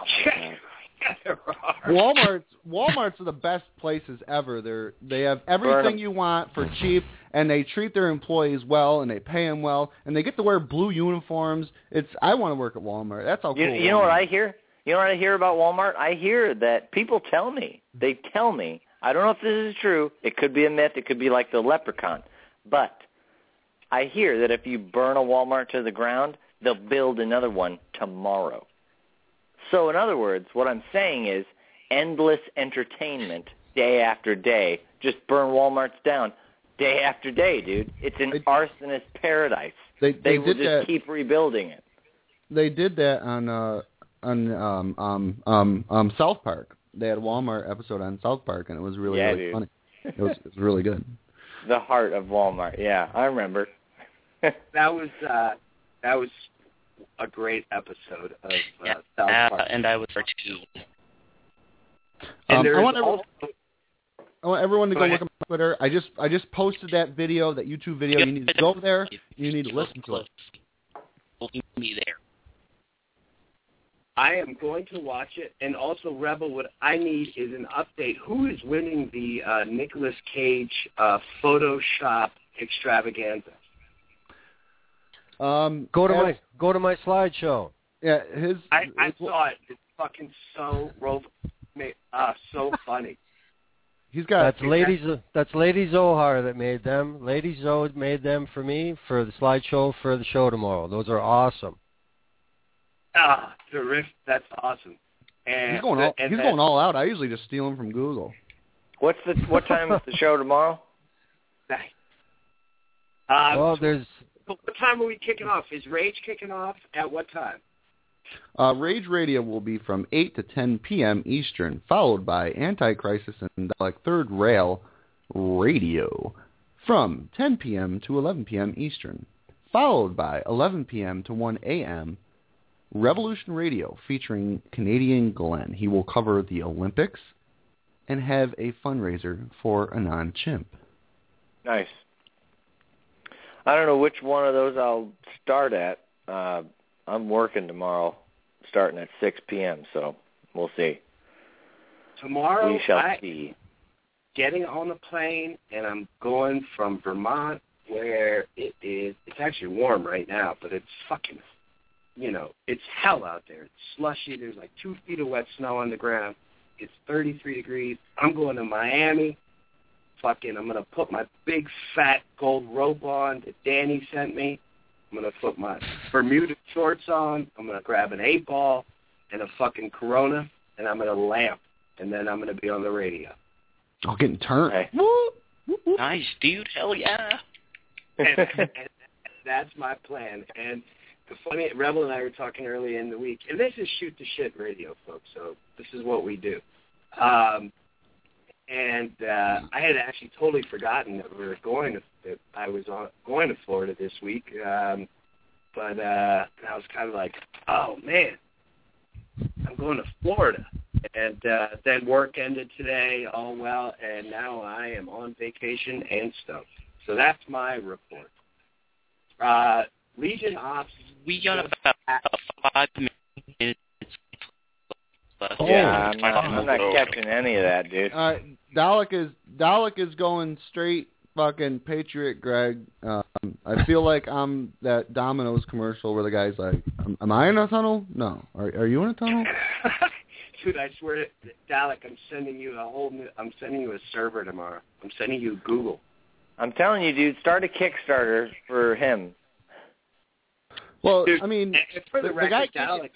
Oh, there are. Walmart's Walmart's are the best places ever. They're they have everything you want for cheap, and they treat their employees well, and they pay them well, and they get to wear blue uniforms. It's I want to work at Walmart. That's how cool. You, you know what I hear? You know what I hear about Walmart? I hear that people tell me. They tell me. I don't know if this is true. It could be a myth. It could be like the leprechaun. But I hear that if you burn a Walmart to the ground, they'll build another one tomorrow. So in other words, what I'm saying is endless entertainment day after day. Just burn Walmarts down day after day, dude. It's an arsonist paradise. They They, they will just that. keep rebuilding it. They did that on uh on um um um um South Park. They had a Walmart episode on South Park, and it was really Yeah, really dude. funny. [LAUGHS] It was it was really good. The heart of Walmart. Yeah, I remember. [LAUGHS] That was uh, that was a great episode of uh, Yeah, South uh, Park. and I was there too. And Um, there I want everyone, also I want everyone to Go go, look at my Twitter. I just I just posted that video, that YouTube video. You need to go there. You need to listen to it. Will be there. I am going to watch it, and also Rebel. What I need is an update. Who is winning the uh, Nicolas Cage uh, Photoshop extravaganza? Um, Go to as- my go to my slideshow. yeah his. I, I his- saw it. It's fucking so ro- ma- uh, so funny. He's got That's Lady Z- that's Lady Zohar that made them. Lady Zoe made them for me for the slideshow for the show tomorrow. Those are awesome. Ah, terrific. That's awesome. And He's going all and he's then- going all out. I usually just steal him from Google. What's the what time is the show tomorrow? Uh, well, there's but what time are we kicking off? Is Rage kicking off at what time? Uh, Rage Radio will be from 8 to 10 p.m. Eastern, followed by Anti-Crisis and like Third Rail Radio from 10 p.m. to 11 p.m. Eastern, followed by 11 p.m. to 1 a.m. Revolution Radio featuring Canadian Glen. He will cover the Olympics and have a fundraiser for Anon Chimp. Nice. I don't know which one of those I'll start at. Uh, I'm working tomorrow, starting at 6 p.m. So we'll see. Tomorrow, we shall I, see. getting on the plane and I'm going from Vermont where it is it's actually warm right now, but it's fucking you know, it's hell out there. It's slushy, there's like two feet of wet snow on the ground. It's thirty three degrees. I'm going to Miami. Fucking I'm gonna put my big fat gold robe on that Danny sent me. I'm gonna put my Bermuda shorts on. I'm gonna grab an eight ball and a fucking Corona, and I'm gonna lamp, and then I'm gonna be on the radio. Oh, getting turned. Hey. Woo! Woo, woo. Nice, dude. Hell yeah. and, and that's my plan. And the funny, Rebel and I were talking early in the week, and this is shoot the shit radio, folks. So this is what we do. Um, and uh, I had actually totally forgotten that we were going to that I was on, going to Florida this week. Um, but uh, I was kind of like, oh man, I'm going to Florida. And uh, then work ended today, all well, and now I am on vacation and stuff. So that's my report. Uh, Legion Ops. We got about five minutes left. Oh, yeah, I'm not, I'm not catching any of that, dude. Uh, Dalek is Dalek is going straight fucking Patriot Greg. Um, I feel like I'm that Domino's commercial where the guy's like, "Am, am I in a tunnel? No. Are are you in a tunnel?" [LAUGHS] Dude, I swear to Dalek, I'm sending you a whole new. I'm sending you a server tomorrow. I'm sending you Google. I'm telling you, dude, start a Kickstarter for him. Well, Dude, I mean, for the, the, the record, guy can't, Alex,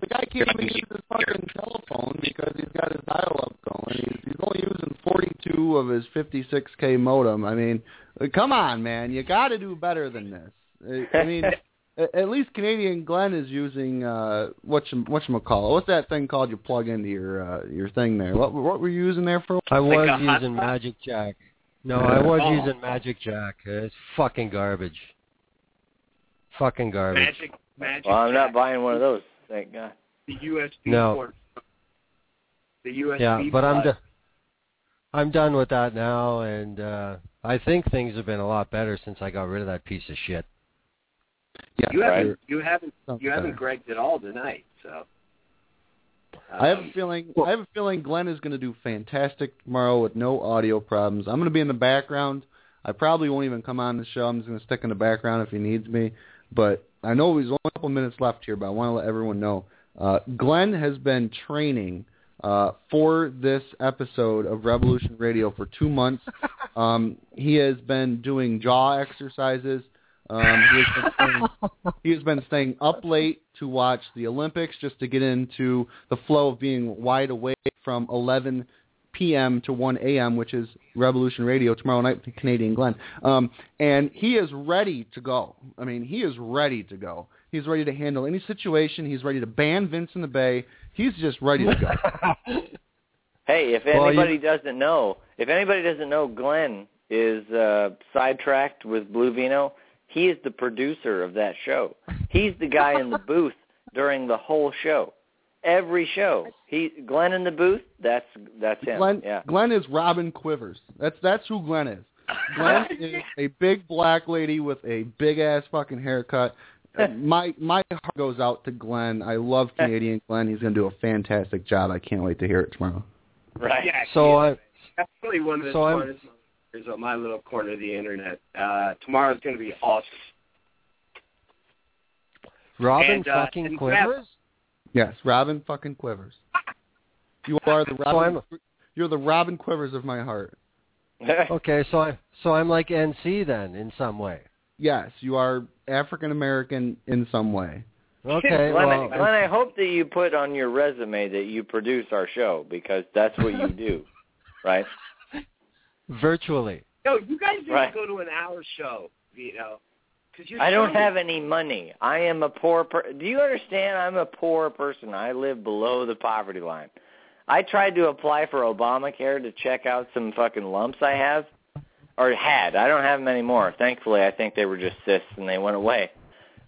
the guy can't even use his fucking telephone because he's got his dial-up going. He's, he's only using 42 of his 56k modem. I mean, come on, man, you got to do better than this. I mean, [LAUGHS] at least Canadian Glen is using uh, what what call What's that thing called? You plug into your uh, your thing there. What what were you using there for? I Like was a using? Magic Jack. No, I was Oh. using Magic Jack. It's fucking garbage. Fucking garbage. Magic, Magic. Well, I'm not buying one of those. Thank God. The USB No. port. The USB. Yeah, but I'm plug. do- I'm done with that now, and uh I think things have been a lot better since I got rid of that piece of shit. Yeah, You haven't, right. you haven't, Sounds you haven't better. Gregged at all tonight. So. I have a Um, feeling. I have a feeling Glen is going to do fantastic tomorrow with no audio problems. I'm going to be in the background. I probably won't even come on the show. I'm just going to stick in the background if he needs me. But I know there's only a couple minutes left here, but I want to let everyone know. Uh, Glen has been training uh, for this episode of Revolution Radio for two months. [LAUGHS] Um, he has been doing jaw exercises. Um, he, has been staying, [LAUGHS] he has been staying up late to watch the Olympics just to get into the flow of being wide awake from 11 p.m. to 1 a.m., which is Revolution Radio tomorrow night with Canadian Glen. Um, and he is ready to go. I mean, he is ready to go. He's ready to handle any situation. He's ready to ban Vince in the Bay. He's just ready to go. [LAUGHS] Hey, if Well, you- anybody doesn't know, if anybody doesn't know, Glen is uh, sidetracked with Blue Vino. He is the producer of that show. He's the guy in the [LAUGHS] booth during the whole show, every show. He Glen in the booth. That's that's him. Glen, yeah. Glen is Robin Quivers. That's that's who Glen is. Glen [LAUGHS] is a big black lady with a big ass fucking haircut. Uh, [LAUGHS] my my heart goes out to Glen. I love Canadian Glen. He's gonna do a fantastic job. I can't wait to hear it tomorrow. Right. Yeah, So I is. That's really one of the so I'm- smartest motherfuckers on my little corner of the internet. Uh, tomorrow's going to be awesome. Robin And, uh, fucking and Quivers? Yes, Robin fucking Quivers. You are the So Robin. You're the Robin Quivers of my heart. [LAUGHS] Okay, so I so I'm like NC then in some way. Yes, you are African American in some way. Okay, Glen, well, Glen, I hope that you put on your resume that you produce our show because that's what you do, [LAUGHS] right? virtually. No, you guys need Right. go to an hour show, you know. I don't have any money. I am a poor per- Do you understand? I'm a poor person. I live below the poverty line. I tried to apply for Obamacare to check out some fucking lumps I have or had. I don't have them anymore. Thankfully, I think they were just cysts and they went away.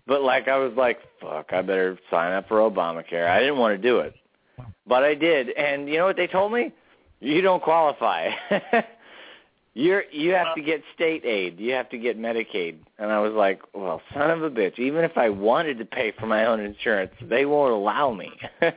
But like I was like, fuck, I better sign up for Obamacare. I didn't want to do it. But I did. And you know what they told me? You don't qualify. [LAUGHS] You're you have to get state aid. You have to get Medicaid. And I was like, well, son of a bitch. Even if I wanted to pay for my own insurance, they won't allow me. [LAUGHS]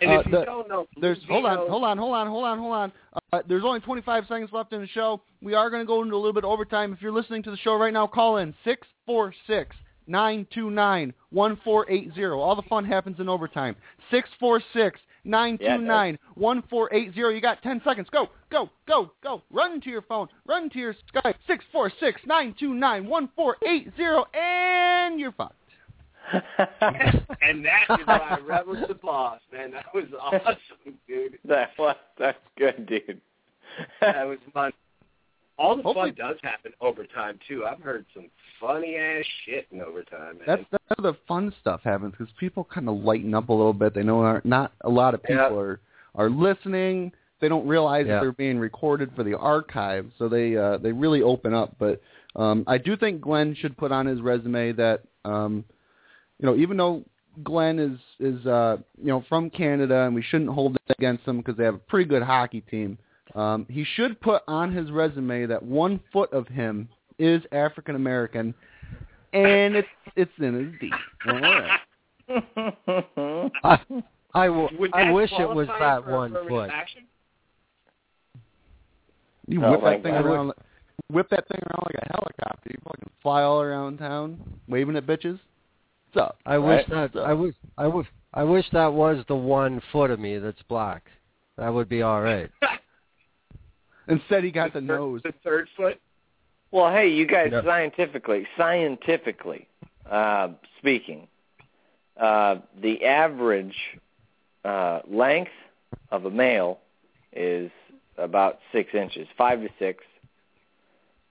And Uh, if you the- don't know, There's hold on, Vino- hold on, hold on, hold on, hold on. Uh, there's only 25 seconds left in the show. We are going to go into a little bit of overtime. If you're listening to the show right now, call in six four six nine two nine one four eight zero. All the fun happens in overtime. Six four six nine two nine one four eight zero. You got 10 seconds. Go, go, go, go. Run to your phone. Run to your Skype. Six four six nine two nine one four eight zero, and you're fucked. [LAUGHS] and that is why Rebels the boss, man. That was [LAUGHS] awesome, dude. that was that's good, dude. That was fun. All the Hopefully- fun does happen overtime too. I've heard some funny ass shit in overtime, man. That's that's where the fun stuff happens because people kind of lighten up a little bit. They know not a lot of people Yeah. are are listening. They don't realize Yeah. that they're being recorded for the archive, so they uh, they really open up. But um, I do think Glen should put on his resume that um, you know even though Glen is is uh, you know from Canada and we shouldn't hold it against them because they have a pretty good hockey team. Um, he should put on his resume that one foot of him is African American, and it's it's in his deed. All right. I I, w- I wish it was that for one affirmative foot. action? You Oh whip my that thing God. around, whip that thing around like a helicopter. You fucking fly all around town, waving at bitches. What's up? I wish that I wish I wish I wish that was the one foot of me that's black. That would be all right. [LAUGHS] Instead, he got the third, nose. The third foot. Well, hey, you guys, Yeah. scientifically, scientifically uh, speaking, uh, the average uh, length of a male is about six inches, five to six.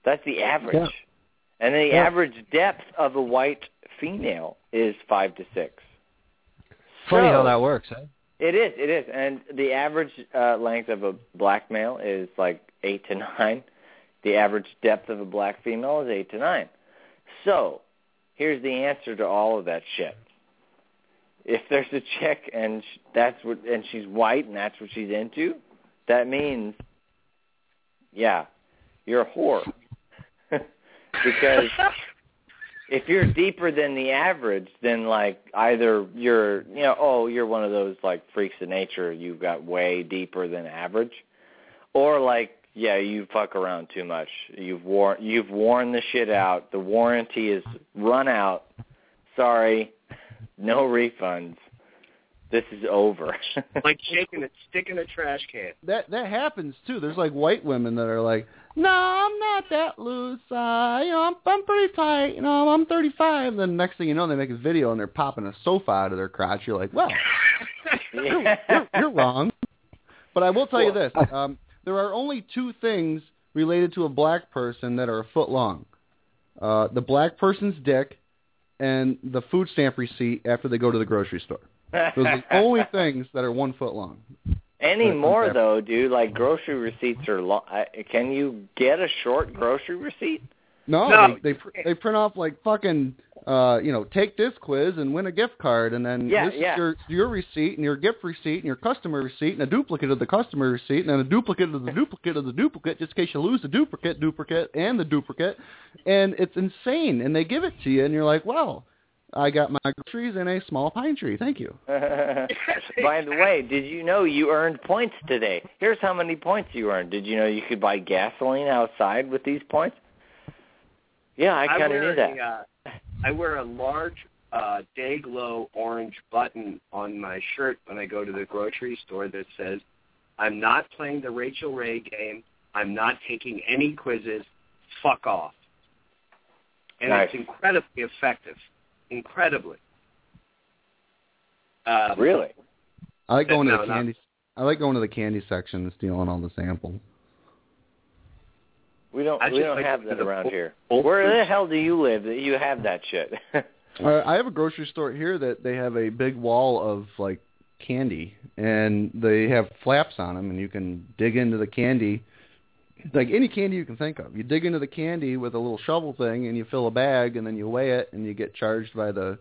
That's the average. Yeah. And the Yeah. average depth of a white female is five to six. Funny how that works, huh? It is, it is, and the average uh, length of a black male is like eight to nine. The average depth of a black female is eight to nine. So, here's the answer to all of that shit. If there's a chick and that's what, and she's white and that's what she's into, that means, yeah, you're a whore. [LAUGHS] because if you're deeper than the average, then like either you're you know oh you're one of those like freaks of nature you've got way deeper than average, or like yeah you fuck around too much you've worn you've worn the shit out the warranty is run out sorry no refunds this is over like shaking a stick in a trash can. That that happens too. There's like white women that are like, "No, I'm not that loose. Uh, you know, I'm I'm pretty tight. You know, I'm 35." Then next thing you know, they make a video and they're popping a sofa out of their crotch. You're like, "Well, [LAUGHS] yeah. you're, you're wrong." But I will tell you this: um, there are only two things related to a black person that are a foot long: uh, the black person's dick and the food stamp receipt after they go to the grocery store. Those are the [LAUGHS] only things that are one foot long. Anymore Okay. though, dude, like grocery receipts are long. Can you get a short grocery receipt? No, No, they they, pr- they print off like fucking uh, you know, take this quiz and win a gift card, and then Yeah, this yeah. is your your receipt and your gift receipt and your customer receipt and a duplicate of the customer receipt and then a duplicate of the [LAUGHS] duplicate of the duplicate, just in case you lose the duplicate, duplicate, and the duplicate, and it's insane. And they give it to you, and you're like, well, I got my groceries and a small pine tree. Thank you. [LAUGHS] [LAUGHS] By the way, did you know you earned points today? Here's how many points you earned. Did you know you could buy gasoline outside with these points? Yeah, I kind of wear knew that. A, uh, I wear a large uh, day glow orange button on my shirt when I go to the grocery store that says, "I'm not playing the Rachael Ray game. I'm not taking any quizzes. Fuck off." And Nice. it's incredibly effective. Incredibly. Um, Really? I like going No, to the not- candy. I like going to the candy section and stealing all the samples. We don't I we don't like have that around Whole- here. Whole Where the hell do you live that you have that shit? [LAUGHS] Uh, I have a grocery store here that they have a big wall of like candy, and they have flaps on them, and you can dig into the candy, like any candy you can think of. You dig into the candy with a little shovel thing, and you fill a bag, and then you weigh it, and you get charged by the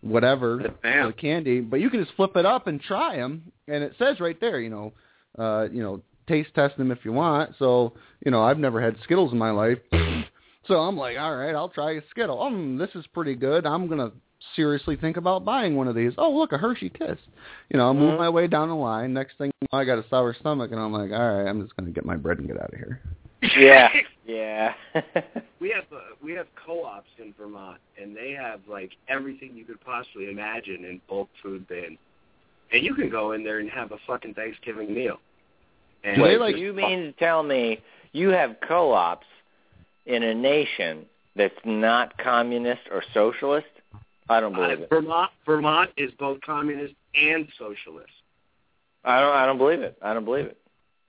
whatever The the candy. But you can just flip it up and try them, and it says right there, you know, uh, you know, taste test them if you want. So you know, I've never had Skittles in my life. [SNIFFS] So I'm like, all right, I'll try a Skittle. Um, this is pretty good. I'm gonna seriously think about buying one of these. Oh, look, a Hershey Kiss. You know, I move Mhm. my way down the line. Next thing, you know, I got a sour stomach, and I'm like, all right, I'm just gonna get my bread and get out of here. yeah. [LAUGHS] Yeah. [LAUGHS] we have uh, we have co-ops in Vermont, and they have like everything you could possibly imagine in bulk food bin, and you can go in there and have a fucking Thanksgiving meal. And Do they, Wait, like- you mean to tell me you have co-ops in a nation that's not communist or socialist? I don't uh, believe it. Vermont Vermont is both communist and socialist. I don't. I don't believe it. I don't believe it.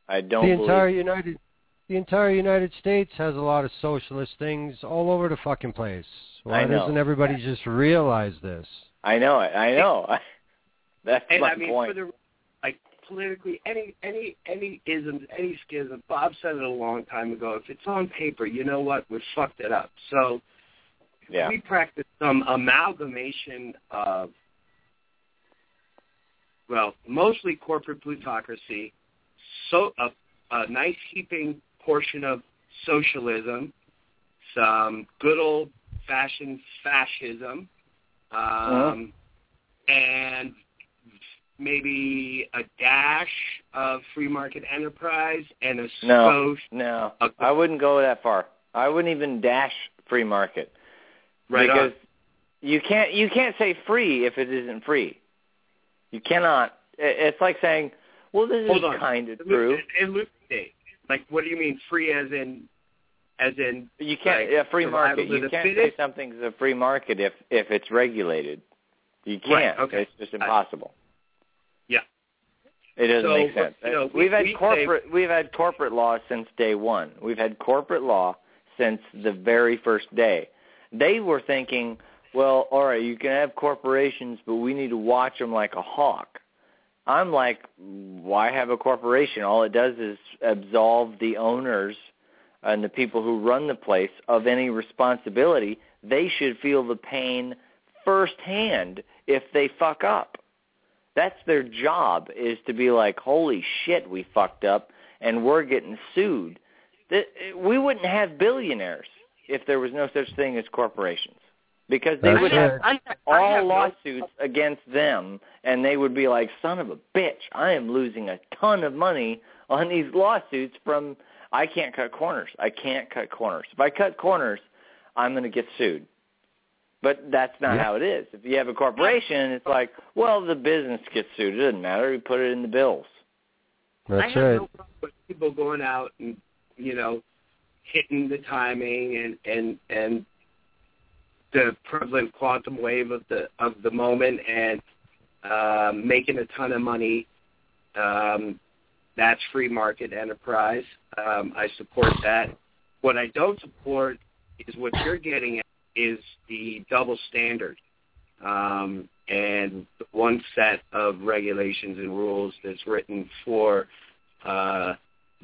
I don't the believe. entire United the entire United States has a lot of socialist things all over the fucking place. Why doesn't everybody just realize this? I know it. I know. [LAUGHS] That's And my I mean, point. for the like politically, any any any isms, any schism. Bob said it a long time ago. If it's on paper, you know what? We fucked it up. So yeah. we practice some amalgamation of, well, mostly corporate plutocracy, so a, a nice heaping portion of socialism, some good old fashioned fascism, um, and maybe a dash of free market enterprise and a No. skosh No, a- I wouldn't go that far. I wouldn't even dash free market right because on. you can't you can't say free if it isn't free. You cannot. It's like saying, "Well, this Hold is on. kind of true." Elucidate. Like, what do you mean free as in as in You can't like, a free market. You can't say something's a free market if if it's regulated. You can't. Right, okay. It's just impossible. Yeah. It doesn't So, make sense. you know, we- we've had we say- corporate we've had corporate law since day one. We've had corporate law since the very first day. They were thinking, well, all right, you can have corporations, but we need to watch them like a hawk. I'm like, why have a corporation? All it does is absolve the owners and the people who run the place of any responsibility. They should feel the pain firsthand if they fuck up. That's their job is to be like, holy shit, we fucked up and we're getting sued. That we wouldn't have billionaires if there was no such thing as corporations because they That's would have I, I all have no- lawsuits against them and they would be like, son of a bitch, I am losing a ton of money on these lawsuits from I can't cut corners. I can't cut corners. If I cut corners, I'm going to get sued. But that's not Yeah. how it is. If you have a corporation, it's like, well, the business gets sued. It doesn't matter. You put it in the bills. I That's have right. no problem with people going out and you know hitting the timing and and and the prevalent quantum wave of the of the moment and um, making a ton of money. Um, that's free market enterprise. Um, I support that. What I don't support is what you're getting at is the double standard um, and one set of regulations and rules that's written for uh,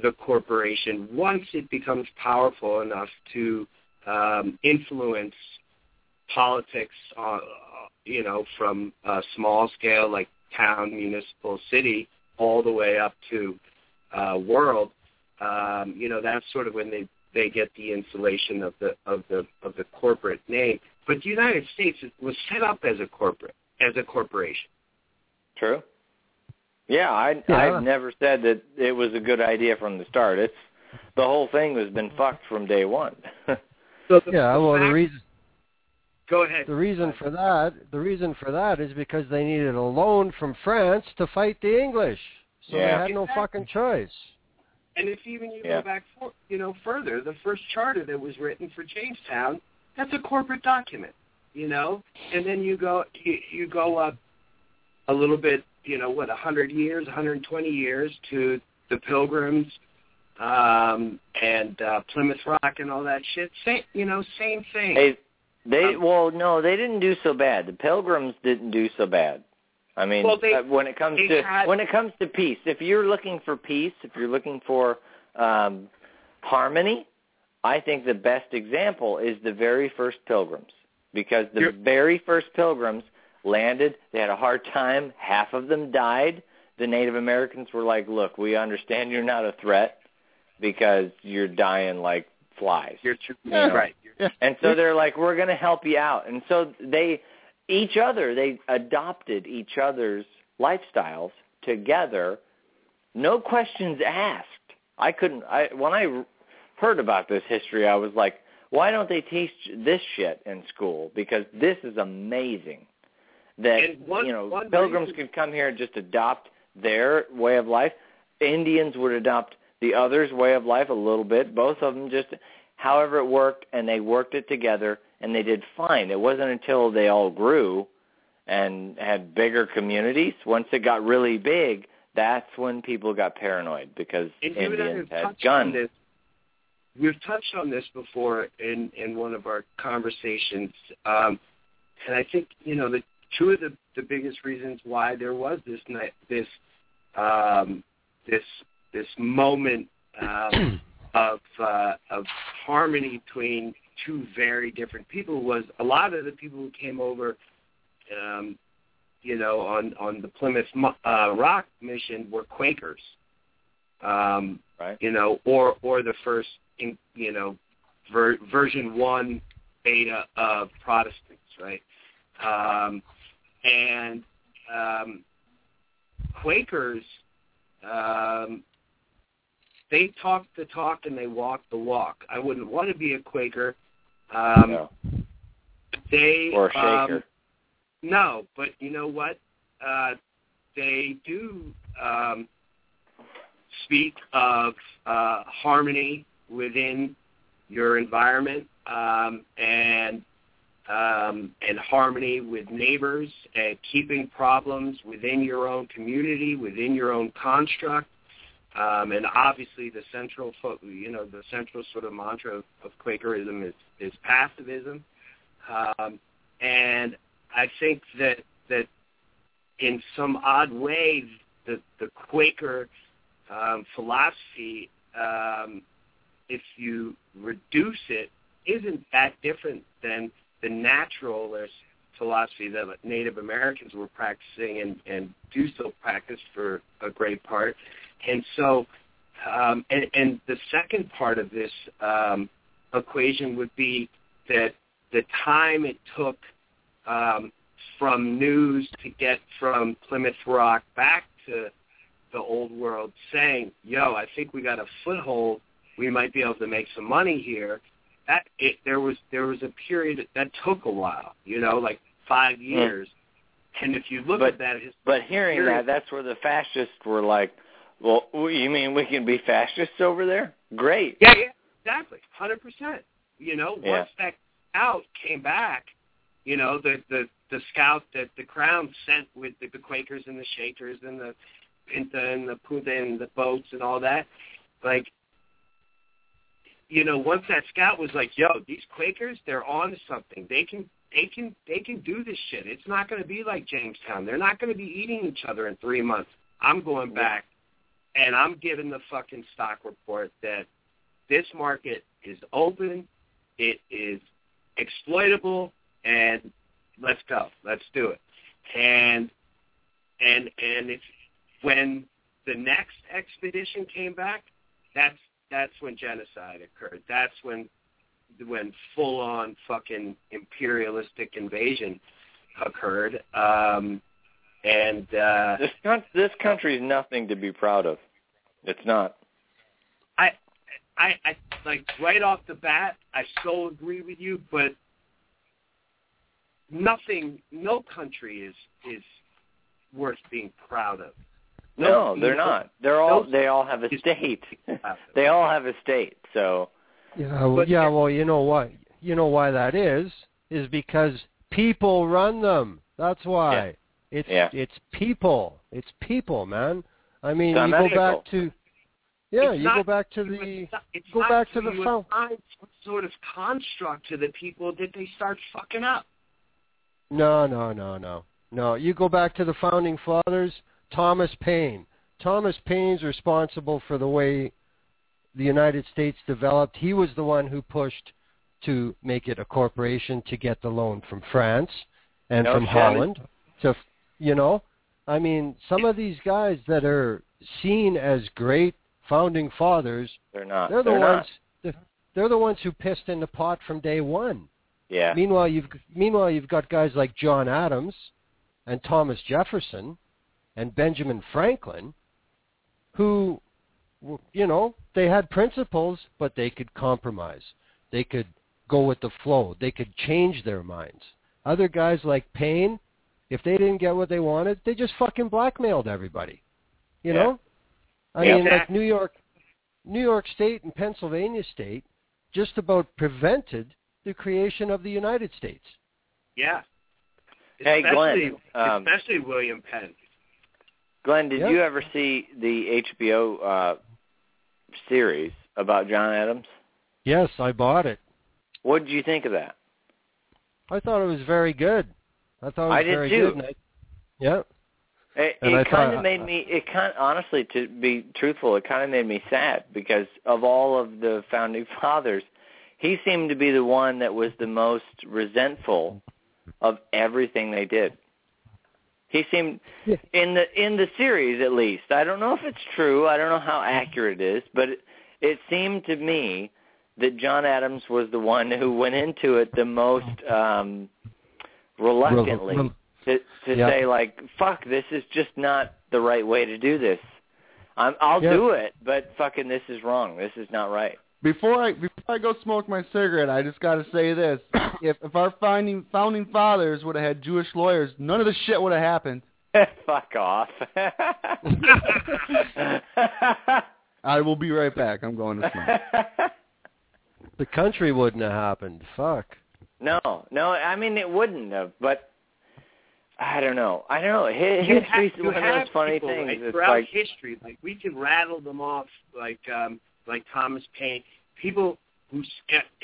the corporation once it becomes powerful enough to um, influence politics, uh, you know, from a small scale like town, municipal, city, all the way up to uh, world. Um, you know, that's sort of when they they get the insulation of the of the the corporate name. But the United States was set up as a corporate as a corporation. True. Yeah, I Yeah. I've never said that it was a good idea from the start. It's the whole thing has been fucked from day one. [LAUGHS] So the, Yeah, well, the reason go ahead. the reason for that the reason for that is because they needed a loan from France to fight the English, so Yeah. they had no Exactly. fucking choice. And if even you Yeah. go back, for, you know, further, the first charter that was written for Jamestown, that's a corporate document, you know. And then you go, you, you go up a little bit, you know, what, 100 years, 120 years to the Pilgrims um, and uh, Plymouth Rock and all that shit. Same, you know, same thing. Hey, they Um, well, no, they didn't do so bad. The Pilgrims didn't do so bad. I mean, Well, they- uh, when it comes to had- when it comes to peace, if you're looking for peace, if you're looking for um, harmony, I think the best example is the very first Pilgrims, because the very first Pilgrims landed. They had a hard time. Half of them died. The Native Americans were like, "Look, we understand you're not a threat because you're dying like flies." You're too, Yeah. right. And so they're like, we're going to help you out. And so they, each other, they adopted each other's lifestyles together, no questions asked. I couldn't, I, when I heard about this history, I was like, why don't they teach this shit in school? Because this is amazing. That, one- you know, pilgrims reason- could come here and just adopt their way of life. Indians would adopt the other's way of life a little bit. Both of them just however it worked and they worked it together and they did fine. It wasn't until they all grew and had bigger communities, once it got really big, that's when people got paranoid because And you and I Indians had guns. this. We've touched on this before in in one of our conversations, um, and I think you know the two of the the biggest reasons why there was this this um, this this moment um, [CLEARS THROAT] of uh, of harmony between two very different people was a lot of the people who came over um, you know, on on the Plymouth uh, Rock mission were Quakers, um, Right. you know, or or the first, in, you know, ver- version one beta of Protestants, right? Um, and um, Quakers, um, they talk the talk and they walk the walk. I wouldn't want to be a Quaker. Um, No. They Or a um, shaker. no, but you know what? Uh, they do um, speak of uh, harmony within your environment um, and um, and harmony with neighbors and keeping problems within your own community, within your own construct. Um, and obviously, the central, you know, the central sort of mantra of, of Quakerism is, is pacifism. Um, and I think that that in some odd way, the the Quaker um, philosophy, um, if you reduce it, isn't that different than the naturalist philosophy that Native Americans were practicing and, and do still practice for a great part. And so, um, and, and the second part of this um, equation would be that the time it took um, from news to get from Plymouth Rock back to the old world saying, yo, I think we got a foothold. We might be able to make some money here. That it, there was there was a period that took a while, you know, like five years. And if you look But- at that, But hearing Period. that, that's where the fascists were like, "Well, you mean we can be fascists over there? Great." yeah, yeah, exactly, hundred percent. You know, Yeah. once that scout came back, you know, the the the scout that the crown sent with the, the Quakers and the Shakers and the Pinta and the Punta and the boats and all that, like, you know, once that scout was like, "Yo, these Quakers, they're on something. They can." They can they can do this shit. It's not going to be like Jamestown. They're not going to be eating each other in three months. I'm going back, and I'm giving the fucking stock report that this market is open, it is exploitable, and let's go, let's do it. And and and if when the next expedition came back, that's that's when genocide occurred. That's when when full on fucking imperialistic invasion occurred. Um, and uh, This coun- this country is nothing to be proud of. It's not. I, I, I like right off the bat, I so agree with you, but nothing, no country is is worth being proud of. No, they're not. They're all no- they all have a state. [LAUGHS] they all have a state. So Yeah, well, But- yeah, well, you know what? You know why that is? Is because people run them. That's why. It's Yeah. it's people. It's people, man. I mean, you go back to Yeah, It's you go back to the It's go not back to the you phone. some sort of construct to the people that they start fucking up. No, no, no, no. No, you go back to the founding fathers, Thomas Paine. Thomas Paine's responsible for the way the United States developed. He was the one who pushed to make it a corporation to get the loan from France and No from. Holland to you know, I mean, some of these guys that are seen as great founding fathers, they're not. they're the they're ones they're, they're the ones who pissed in the pot from day 1. Yeah. Meanwhile, you've meanwhile you've got guys like John Adams and Thomas Jefferson and Benjamin Franklin, who, you know, they had principles, but they could compromise. They could go with the flow. They could change their minds. Other guys like Paine, if they didn't get what they wanted, they just fucking blackmailed everybody. You Yeah. know, I Yeah. mean, like New York, New York State and Pennsylvania State just about prevented the creation of the United States. Yeah. Hey, Glen, Especially- um, especially William Penn. Glen, did Yeah. you ever see the HBO uh series about John Adams? Yes, I bought it. What did you think of that? I thought it was very good. I thought it was I did very too. good. And I, yeah. It, it kind of made me. It kind honestly, to be truthful, it kind of made me sad because of all of the founding [LAUGHS] fathers, he seemed to be the one that was the most resentful of everything they did. He seemed Yeah. in the in the series at least. I don't know if it's true. I don't know how accurate it is, but it, it seemed to me that John Adams was the one who went into it the most um reluctantly Rel- to to Yeah. say like fuck this is just not the right way to do this I'm, i'll Yeah. do it but fucking this is wrong this is not right Before I before I go smoke my cigarette, I just got to say this: [COUGHS] if if our founding founding fathers would have had Jewish lawyers, none of this shit would have happened. [LAUGHS] fuck off [LAUGHS] I will be right back. I'm going to smoke. [LAUGHS] the country wouldn't have happened. Fuck. No, no. I mean, it wouldn't have, but I don't know. I don't know. History's have, you one of those funny people, things. It's throughout like, history, like we can rattle them off, like um, like Thomas Paine, people who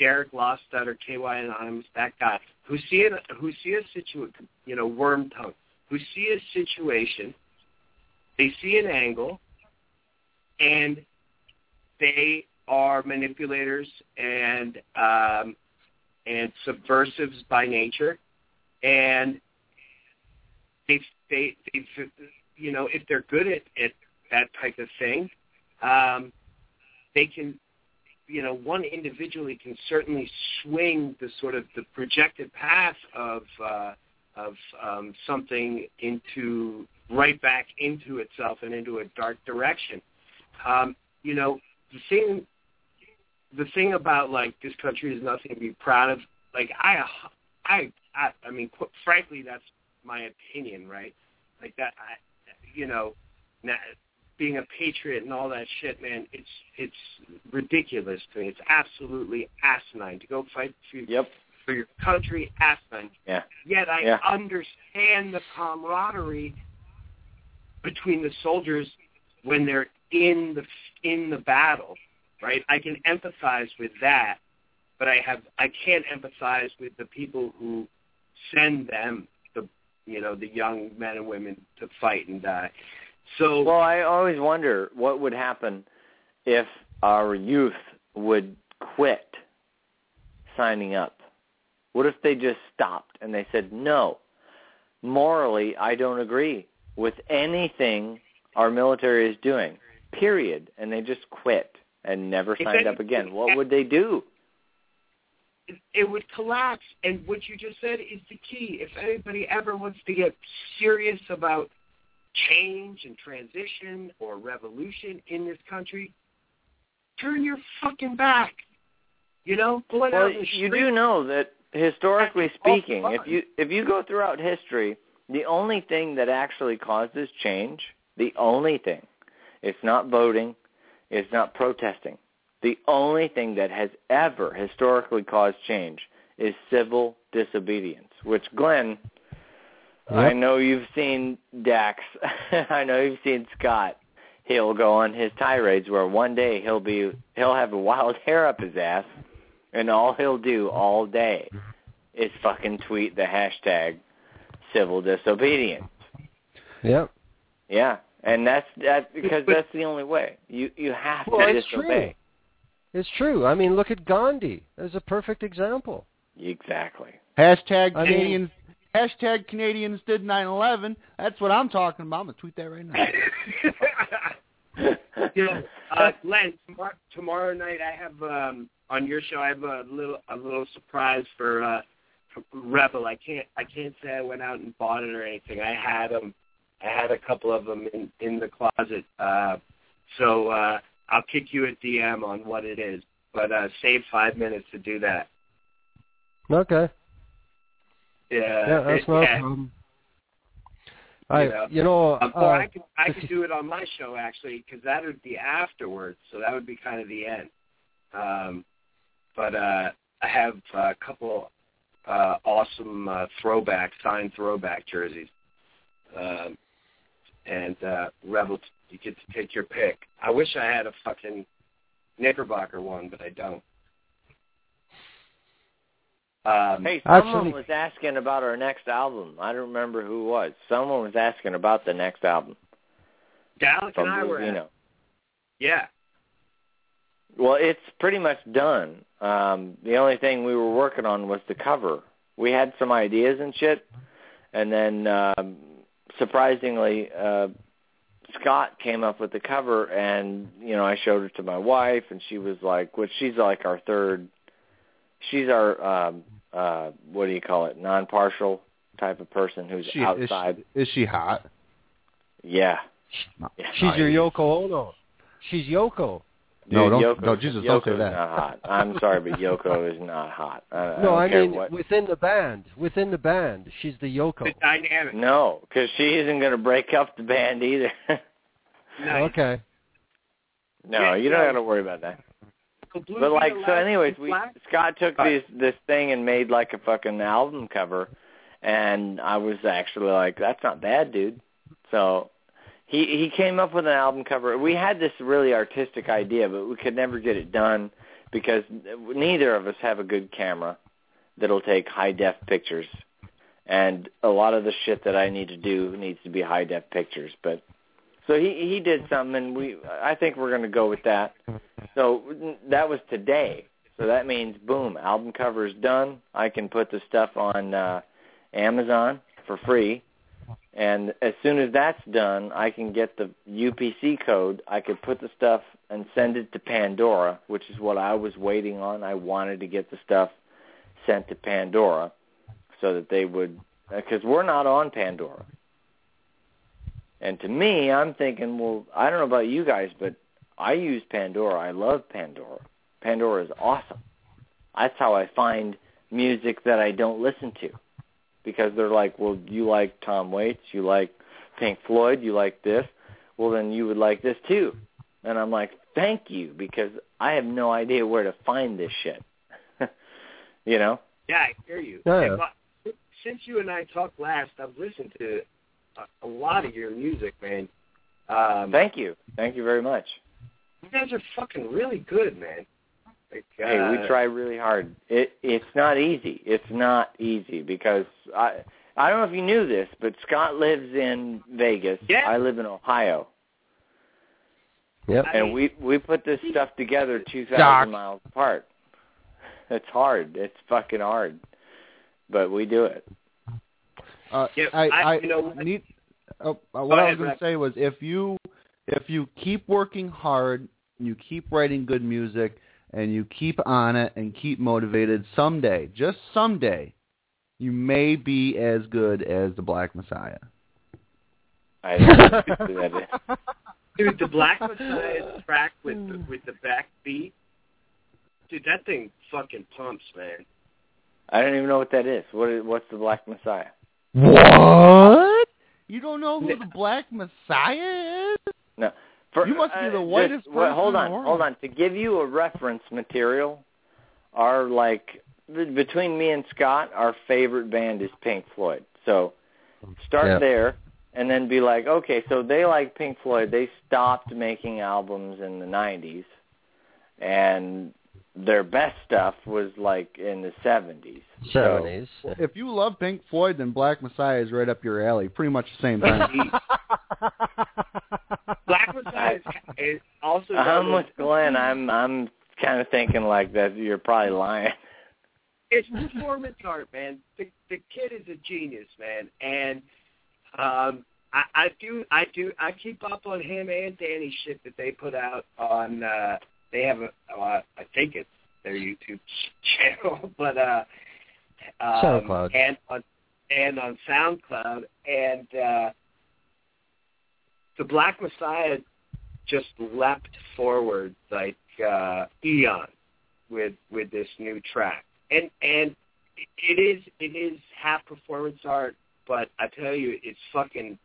Deric Lostutter, KY Anonymous, that guy who see it, who see a situation, you know, worm tongue, who see a situation, they see an angle, and they are manipulators and um, and subversives by nature, and they they they you know if they're good at, at that type of thing, um, they can you know one individually can certainly swing the sort of the projected path of uh, of um, something into right back into itself and into a dark direction. Um, you know the thing the thing about like this country is nothing to be proud of. Like I I I, I mean qu- frankly that's my opinion, right? Like that, I, you know, na being a patriot and all that shit, man. It's it's ridiculous to me. It's absolutely asinine to go fight for, yep, for your country. Asinine. yeah, Yet I Yeah. understand the camaraderie between the soldiers when they're in the in the battle, right? I can empathize with that, but I have I can't empathize with the people who send them the you know the young men and women to fight and die. So Well, I always wonder what would happen if our youth would quit signing up. What if they just stopped and they said, "No, morally, I don't agree with anything our military is doing." Period, and they just quit and never signed up again. What would they do? it, would collapse. And what you just said is the key. If anybody ever wants to get serious about change and transition or revolution in this country, turn your fucking back. You know, go out Well, you do know that historically speaking, if you if you go throughout history, the only thing that actually causes change, the only thing, it's not voting, it's not protesting. The only thing that has ever historically caused change is civil disobedience, which Glen, I know you've seen Dax, [LAUGHS] I know you've seen Scott. He'll go on his tirades where one day he'll be he'll have a wild [LAUGHS] hair up his ass and all he'll do all day is fucking tweet the hashtag civil disobedience. Yep. Yeah, and that's that because But- that's the only way. You you have Well, to it's disobey. It's true. I mean, look at Gandhi. There's a perfect example. Exactly. Hashtag I mean- Canadians. hashtag Canadians did 9/11. That's what I'm talking about. I'm gonna tweet that right now. [LAUGHS] you know, uh, Glen, tomorrow, tomorrow night I have um, on your show. I have a little a little surprise for, uh, for Rebel. I can't I can't say I went out and bought it or anything. I had them. I had a couple of them in in the closet. Uh, so uh, I'll kick you a DM on what it is. But uh, save five minutes to do that. Okay. Yeah, Yeah, that's it- not yeah. problem. I, you know, Um, or I uh, could I could do it on my show actually because that would be afterwards, so that would be kind of the end. Um, but uh, I have a couple uh, awesome uh, throwback signed throwback jerseys, um, and uh, Rebel, you get to take your pick. I wish I had a fucking Knickerbocker one, but I don't. Um, Hey, Actually- someone was asking about our next album. I don't remember who it was. Someone was asking about the next album Dalek and I were at, Blue Vino. yeah. Well, it's pretty much done. Um, the only thing we were working on was the cover. We had some ideas and shit, and then um, surprisingly, uh, Scott came up with the cover, and you know I showed it to my wife, and she was like, "Which she's like our third. She's our um, uh, what do you call it? Non-partial type of person who's She, is, outside. she, is she hot? Yeah. Yeah. she's your Yoko Ono. She's Yoko. No, don't- Yoko, no, Jesus, don't say Yoko's that. Not hot. I'm sorry, but Yoko is not hot. I, I no, don't I mean what. within the band. Within the band, she's the Yoko. The dynamic. No, because she isn't going to break up the band either. Nice. Okay. no, Yeah, you don't no. got to worry about that. But like so, anyways, we Black? Scott took Right. this this thing and made like a fucking album cover, and I was actually like, that's not bad, dude. So he he came up with an album cover. We had this really artistic idea, but we could never get it done because neither of us have a good camera that'll take high def pictures, and a lot of the shit that I need to do needs to be high def pictures. But so he he did something, and we I think we're going to go with that. So that was today. So that means boom, album cover is done. I can put the stuff on uh, Amazon for free. And as soon as that's done, I can get the UPC code. I could put the stuff and send it to Pandora, which is what I was waiting on. I wanted to get the stuff sent to Pandora so that they would, uh, because we're not on Pandora. And to me, I'm thinking, well, I don't know about you guys, but I use Pandora. I love Pandora. Pandora is awesome. That's how I find music that I don't listen to. Because they're like, well, you like Tom Waits, you like Pink Floyd, you like this. Well, then you would like this too. And I'm like, thank you, because I have no idea where to find this shit. [LAUGHS] you know? Yeah, I hear you. Yeah. And what- since you and I talked last, I've listened to a, a lot of your music, man. Um, Thank you. Thank you very much. you guys are fucking really good, man. Like, Hey, we try really hard. It it's not easy. It's not easy because I I don't know if you knew this, but Scott lives in Vegas. Yeah. I live in Ohio. Yep. I And we we put this stuff together 2000 Doc. miles apart. It's hard. It's fucking hard. But we do it. Uh, Yeah, I, I- I you know what? need. Uh, uh, what I was going to say was if you if you keep working hard, you keep writing good music, and you keep on it and keep motivated, someday, just someday, you may be as good as the Black Messiah. I don't know who. Dude, the Black Messiah track with the, with the back beat, dude, that thing fucking pumps, man. I don't even know what that is. What is what's the Black Messiah? What? You don't know who the Black Messiah is? No. For, You must be the uh, whitest just, well, person Hold in on, the world. hold on. To give you a reference material, our like b- between me and Scott, our favorite band is Pink Floyd. So start Yeah. there, and then be like, okay, so they like Pink Floyd. They stopped making albums in the '90s, and their best stuff was like in the '70s. So- Seventies. If you love Pink Floyd, then Black Messiah is right up your alley. Pretty much the same thing. [LAUGHS] Black Messiah is, is also I'm with Glen. I'm I'm kind of thinking like that. You're probably lying. it's performance art, man. The the kid is a genius, man, and um, I, I do I do I keep up on him and Danny shit that they put out on. uh They have a uh, I think it's their YouTube [LAUGHS] channel, but uh, um, SoundCloud. and on and on SoundCloud, and uh, the Black Messiah just leapt forward like uh, eon with with this new track and and it is it is half performance art, but I tell you, it's fucking,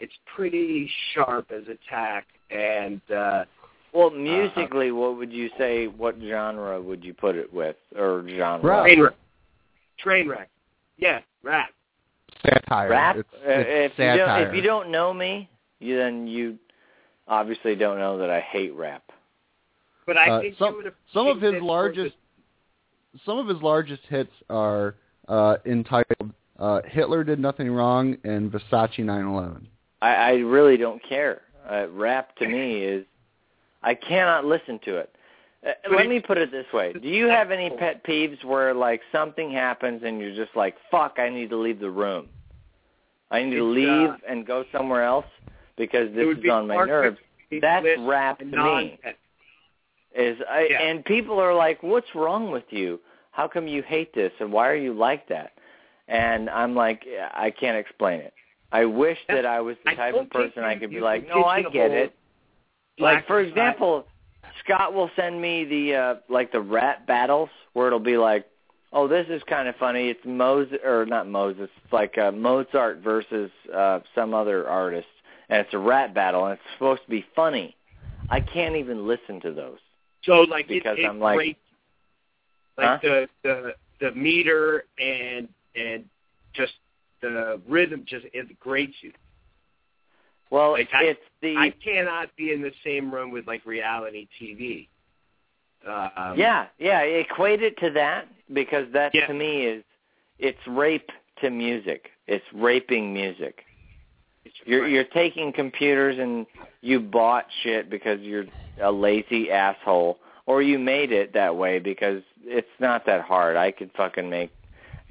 it's pretty sharp as attack, and uh, Well, musically, what would you say? What genre would you put it with, or genre? Rap. train wreck, train wreck, yeah, rap. satire. Rap. It's, Uh, it's if you don't, if you don't know me, you then you obviously don't know that I hate rap. But I Uh, think some- you some of his this largest some of his largest hits are uh, entitled uh, "Hitler Did Nothing Wrong" and "Versace 911." I, I really don't care. Uh, rap to me is I cannot listen to it. Uh, let me put it this way: Do you have any pet peeves where like something happens and you're just like, "Fuck, I need to leave the room. I need to leave uh, and go somewhere else because this is on my nerves." That's rap to me. Is I, Yeah. and people are like, "What's wrong with you? How come you hate this? And why are you like that?" And I'm like, I can't explain it. I wish that I was the type of person I could be like, "No, I get it." Like for example, Scott will send me the uh like the rap battles where it'll be like, "Oh, this is kind of funny. It's Moses or not Moses. It's like uh, Mozart versus uh some other artist, and it's a rap battle, and it's supposed to be funny." I can't even listen to those. So like because it, it I'm like, grates, like Huh? the the the meter and and just the rhythm just it grates you. well, Like, I- it's the I cannot be in the same room with like reality TV. Um, yeah, yeah. Equate it to that because that Yeah. to me is it's rape to music. It's raping music. You're you're taking computers and you bought shit because you're a lazy asshole, or you made it that way because it's not that hard. I could fucking make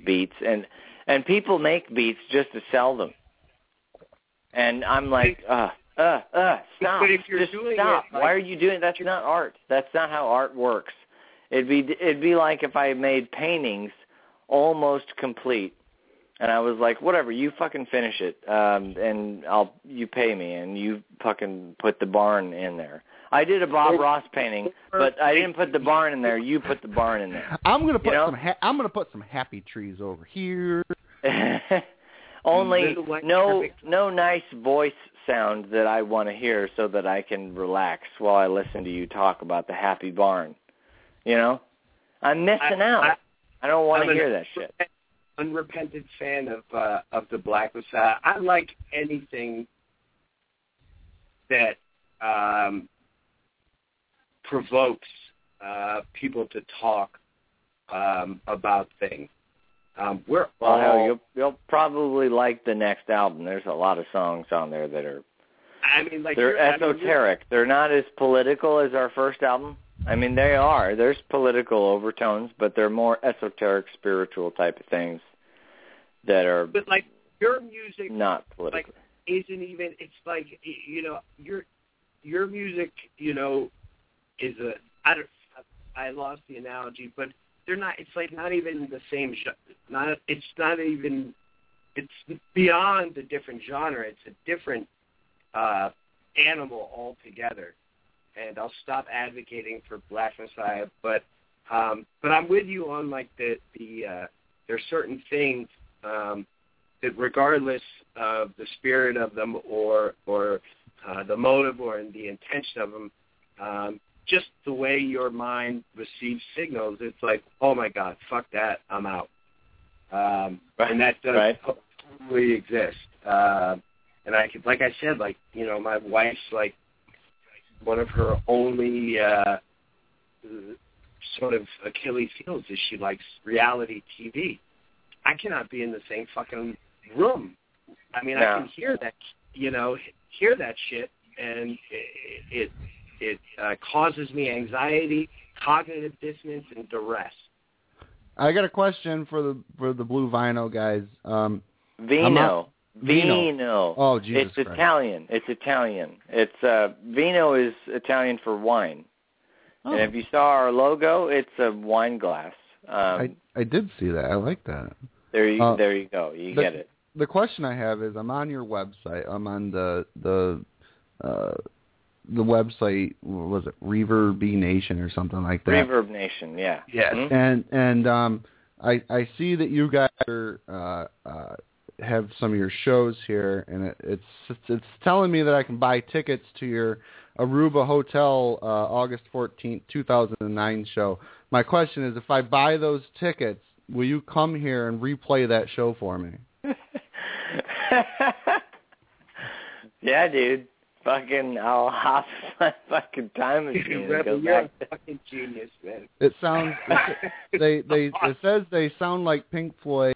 beats, and and people make beats just to sell them. And I'm like, uh, uh, uh, stop! But if you're just doing stop! it, like- Why are you doing? That's not art. That's not how art works. It'd be it'd be like if I made paintings almost complete and I was like, whatever, you fucking finish it, um, and I'll you pay me, and you fucking put the barn in there. I did a Bob Ross painting, but I didn't put the barn in there. You put the barn in there. I'm gonna put know? some. Ha- I'm gonna put some happy trees over here. [LAUGHS] Only Little no no nice voice sound that I want to hear, so that I can relax while I listen to you talk about the happy barn. You know, I'm missing I- out. I- I don't want to hear that shit. Unrepentant fan of uh, of the Black Messiah. I like anything that um, provokes uh, people to talk um, about things. Um, we're Well, all. hell, you'll you'll probably like the next album. There's a lot of songs on there that are I mean, like they're you're- I mean, esoteric. They're not as political as our first album. I mean, they are. There's political overtones, but they're more esoteric, spiritual type of things that are but like your music not political. like, isn't even it's like you know your your music you know is a I don't I lost the analogy but they're not it's like not even the same not it's not even it's beyond a different genre it's a different uh animal altogether and I'll stop advocating for Black Messiah but um but I'm with you on like the the uh there's certain things um that regardless of the spirit of them or or uh, the motive or the intention of them, um, just the way your mind receives signals, it's like, oh my God, fuck that, I'm out. Um, and that does Right. totally exist. Uh, and I could, like I said, like you know, my wife's like one of her only uh, sort of Achilles heels is she likes reality TV. I cannot be in the same fucking room. I mean, I can hear that, you know, hear that shit, and it it, it uh, causes me anxiety, cognitive dissonance, and duress. I got a question for the for the blue vinyl guys. Um, Vino. Vino. Vino. oh Jesus it's Christ! Italian. It's Italian. It's uh vino is Italian for wine. Oh, And if you saw our logo, it's a wine glass. Um I I did see that. I like that. there you uh, there you go. You the- get it. The question I have is, I'm on your website. I'm on the the uh, the website. what Was it Reverb Nation or something like that? Reverb Nation, yeah. Yes. Mhm. And and um, I I see that you guys are, uh, uh, have some of your shows here, and it, it's it's telling me that I can buy tickets to your Aruba Hotel uh, August fourteenth, two thousand and nine show. My question is, if I buy those tickets, will you come here and replay that show for me? [LAUGHS] yeah, dude. Fucking, I'll hop [LAUGHS] my fucking time machine and go you're back. a fucking genius, man. It sounds [LAUGHS] they they it says they sound like Pink Floyd,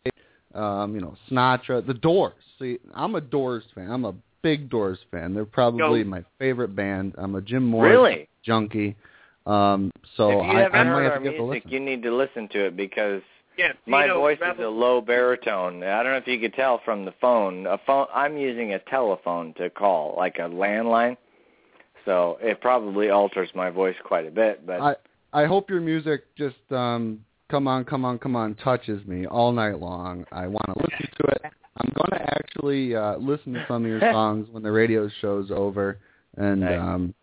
um, you know, Sinatra, The Doors. See, I'm a Doors fan. I'm a big Doors fan. They're probably No. my favorite band. I'm a Jim Morrison Really? junkie. Um, so if you I, I might heard have our to give it a music, listen. you need to listen to it because Yeah, my Vino, voice Rebel, is a low baritone. I don't know if you could tell from the phone. A phone. I'm using a telephone to call, like a landline. So it probably alters my voice quite a bit. But I I hope your music just um come on, come on, come on touches me all night long. I want to listen to it. I'm going to actually uh listen to some of your [LAUGHS] songs when the radio show's over and Nice. um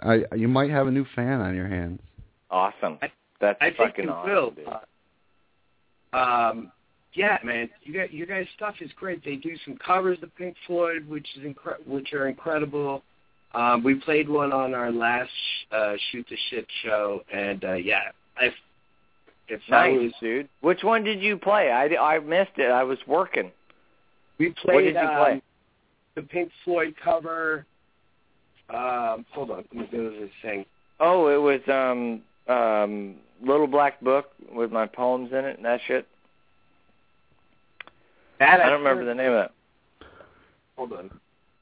I you might have a new fan on your hands. awesome. I- That's I think fucking you awesome. will. Uh, um, yeah, man, you got your guys' stuff is great. They do some covers of Pink Floyd, which is incre- which are incredible. Um, we played one on our last uh, shoot the shit show, and uh, yeah, I. If I Nice, was, dude. Which one did you play? I, I missed it. I was working. we played What did you um, play? the Pink Floyd cover. Um, hold on, let me do this thing. Oh, it was um um Little Black Book with my poems in it and that shit. That I don't remember the name of it. Hold on.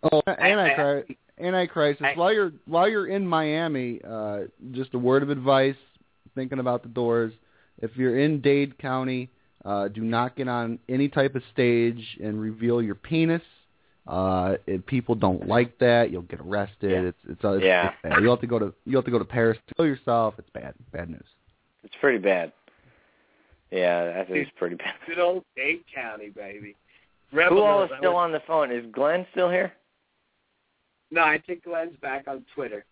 Oh, I- Antichrist. Antichrist. I- while you're while you're in Miami, uh, just a word of advice. Thinking about the Doors. If you're in Dade County, uh, do not get on any type of stage and reveal your penis. Uh, if people don't like that, you'll get arrested. Yeah. It's it's, uh, it's, Yeah. it's bad. You'll have to go to you'll have to go to Paris to kill yourself. It's bad. Bad news. It's pretty bad. Yeah, that is pretty bad. Good old Dade County, baby. Who all is still on the phone? Is Glen still here? No, I think Glen's back on Twitter.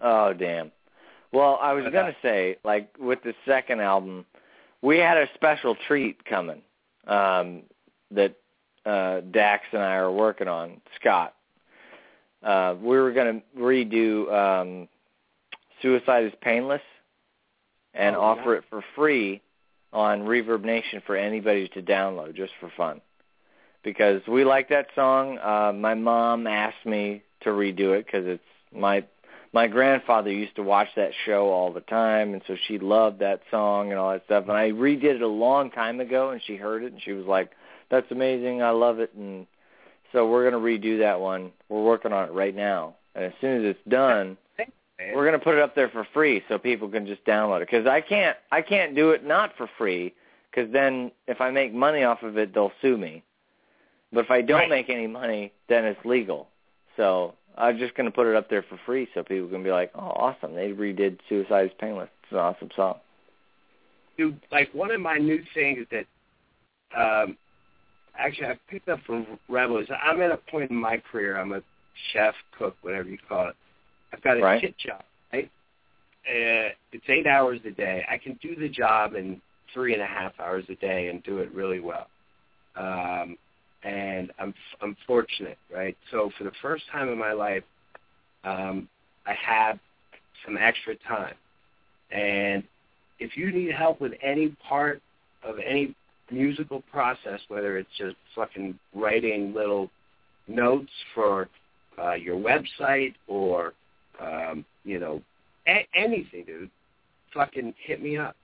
Oh damn. Well, I was gonna say, like with the second album, we had a special treat coming um, that uh, Dax and I are working on. Scott, uh, we were gonna redo um, "Suicide Is Painless" and Oh, offer nice. it for free on Reverb Nation for anybody to download just for fun. Because we like that song. Uh, my mom asked me to redo it because it's my my grandfather used to watch that show all the time, and so she loved that song and all that stuff. And I redid it a long time ago, and she heard it, and she was like, "That's amazing! I love it!" And so we're gonna redo that one. We're working on it right now, and as soon as it's done, we're gonna put it up there for free so people can just download it. Because I can't, I can't do it not for free. Because then if I make money off of it, they'll sue me. But if I don't Right. make any money, then it's legal. So I'm just going to put it up there for free so people can be like, oh, awesome. They redid Suicide is Painless. It's an awesome song. Dude, like one of my new things that um actually I picked up from Rebels. I'm at a point in my career. I'm a chef, cook, whatever you call it. I've got a Right. shit job, right? Uh, it's eight hours a day. I can do the job in three and a half hours a day and do it really well. Um, and I'm I'm fortunate, right? So for the first time in my life, um, I have some extra time, and if you need help with any part of any musical process, whether it's just fucking writing little notes for uh, your website or um, you know a- anything, dude, fucking hit me up.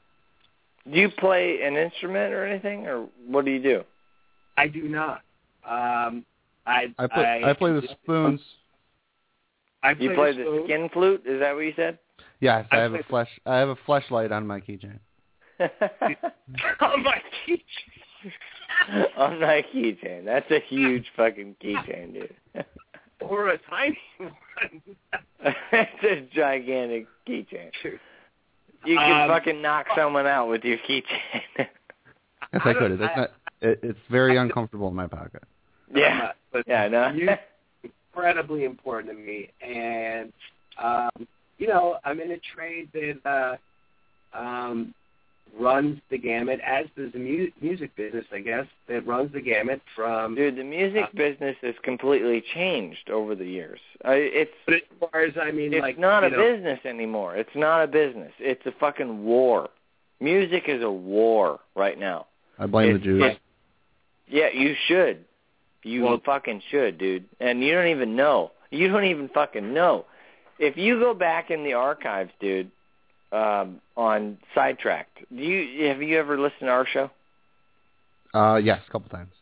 Do you play an instrument or anything, or what do you do? I do not. Um, I I play I, play the spoons. I play You play the, the skin flute? Is that what you said? Yes, I I have a play- flesh. I have a flashlight on my keychain. [LAUGHS] oh my key. [LAUGHS] On my keychain. That's a huge fucking keychain, dude. [LAUGHS] or a tiny one. it's a gigantic keychain. You can Um, fucking knock someone out with your keychain. Yes, I I, could. That's I- not. It, it's very uncomfortable in my pocket. yeah. Uh, but Yeah, no. you incredibly important to me, and um, you know I'm in a trade that uh, um, runs the gamut, as does the mu- music business, I guess, that runs the gamut from. Dude, the music Uh, business has completely changed over the years. I, it's But as far as I mean, it's like not a know, business anymore. It's not a business. It's a fucking war. Music is a war right now. I blame the Jews. it's- Yeah, you should. You Well- fucking should, dude. And you don't even know. You don't even fucking know. If you go back in the archives, dude, um, on Sidetracked, do you have you ever listened to our show? Uh, yes, a couple times.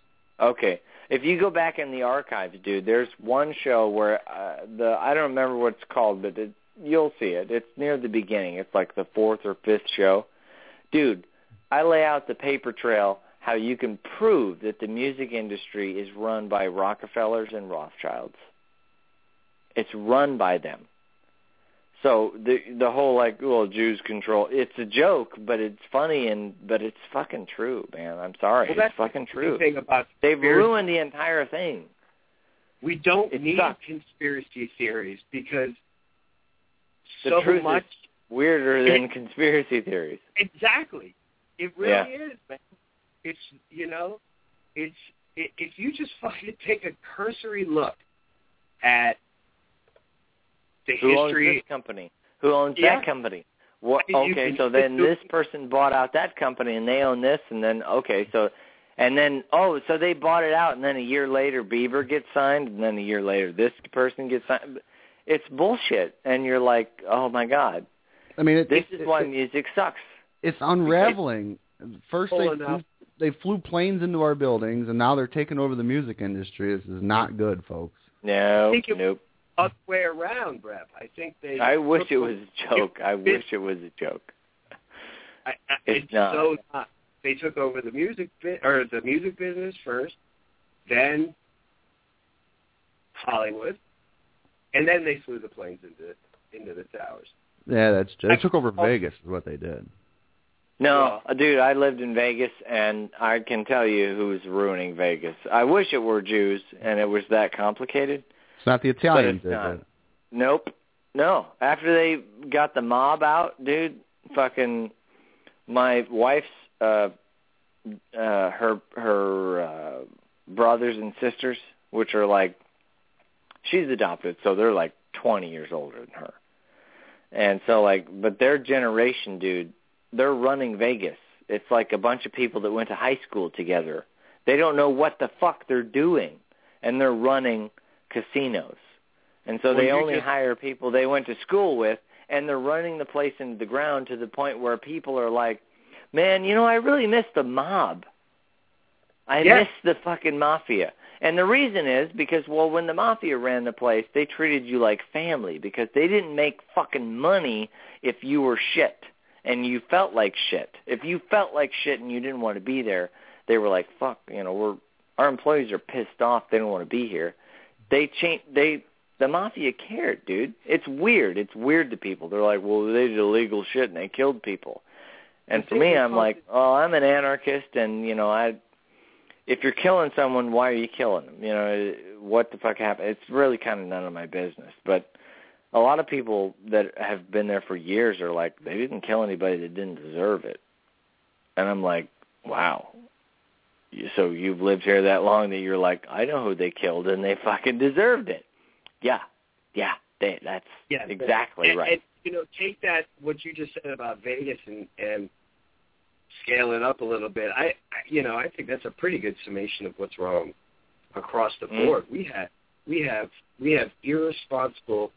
Okay. If you go back in the archives, dude, there's one show where uh, the I don't remember what it's called, but it, you'll see it. It's near the beginning. It's like the fourth or fifth show. Dude, I lay out the paper trail how you can prove that the music industry is run by Rockefellers and Rothschilds. It's run by them. So the the whole like well Jews control it's a joke, but it's funny and but it's fucking true, man. I'm sorry, Well, that's it's fucking true. thing about They've ruined the entire thing. We don't It need sucks. conspiracy theories because The so truth is- much. Weirder than conspiracy theories. Exactly. It really Yeah. is, man. It's you know, it's i if you just [LAUGHS] fucking take a cursory look at the Who owns history. this company? Who owns Yeah. that company? What? Okay, you- so then you- this person bought out that company, and they own this, and then okay, so and then oh, so they bought it out, and then a year later, Bieber gets signed, and then a year later, this person gets signed. It's bullshit, and you're like, oh my god, I mean, it, this it, is why it, music sucks. it's unraveling. First, they Full flew, enough. They flew planes into our buildings, and now they're taking over the music industry. This is not good, folks. No, think it- nope. Other way around, Brett. I think they. I wish it was a joke. I wish it was a joke. I, I, It's it's not. so not. They took over the music bit or the music business first, then Hollywood, and then they flew the planes into into the towers. Yeah, that's they took over Vegas. Is what they did. No, uh, dude, I lived in Vegas, and I can tell you who's ruining Vegas. I wish it were Jews, and it was that complicated. It's not the Italians. it's not. it. Nope. No. After they got the mob out, dude, fucking my wife's uh uh her her uh brothers and sisters, which are like she's adopted, so they're like 20 years older than her. And so like but their generation, dude, they're running Vegas. It's like a bunch of people that went to high school together. They don't know what the fuck they're doing and they're running casinos. And so Well, they only just- hire people they went to school with and they're running the place into the ground to the point where people are like, "Man, you know, I really miss the mob. I Yeah. miss the fucking mafia." And the reason is because well, when the mafia ran the place, they treated you like family because they didn't make fucking money if you were shit and you felt like shit. If you felt like shit and you didn't want to be there, they were like, "Fuck, you know, we're our employees are pissed off. They don't want to be here." They change they the mafia cared, dude. It's weird. It's weird to people. They're like, "Well, they did illegal shit and they killed people." And for me, I'm like, "Oh, I'm an anarchist and, you know, I if you're killing someone, why are you killing them? You know, what the fuck happened? It's really kind of none of my business. But a lot of people that have been there for years are like, they didn't kill anybody that didn't deserve it. And I'm like, wow. So you've lived here that long that you're like, I know who they killed and they fucking deserved it. Yeah, yeah, they, that's Yeah, exactly and, right. And, you know, take that what you just said about Vegas and and scale it up a little bit. I, I you know, I think that's a pretty good summation of what's wrong across the Mm. board. We have we have we have irresponsible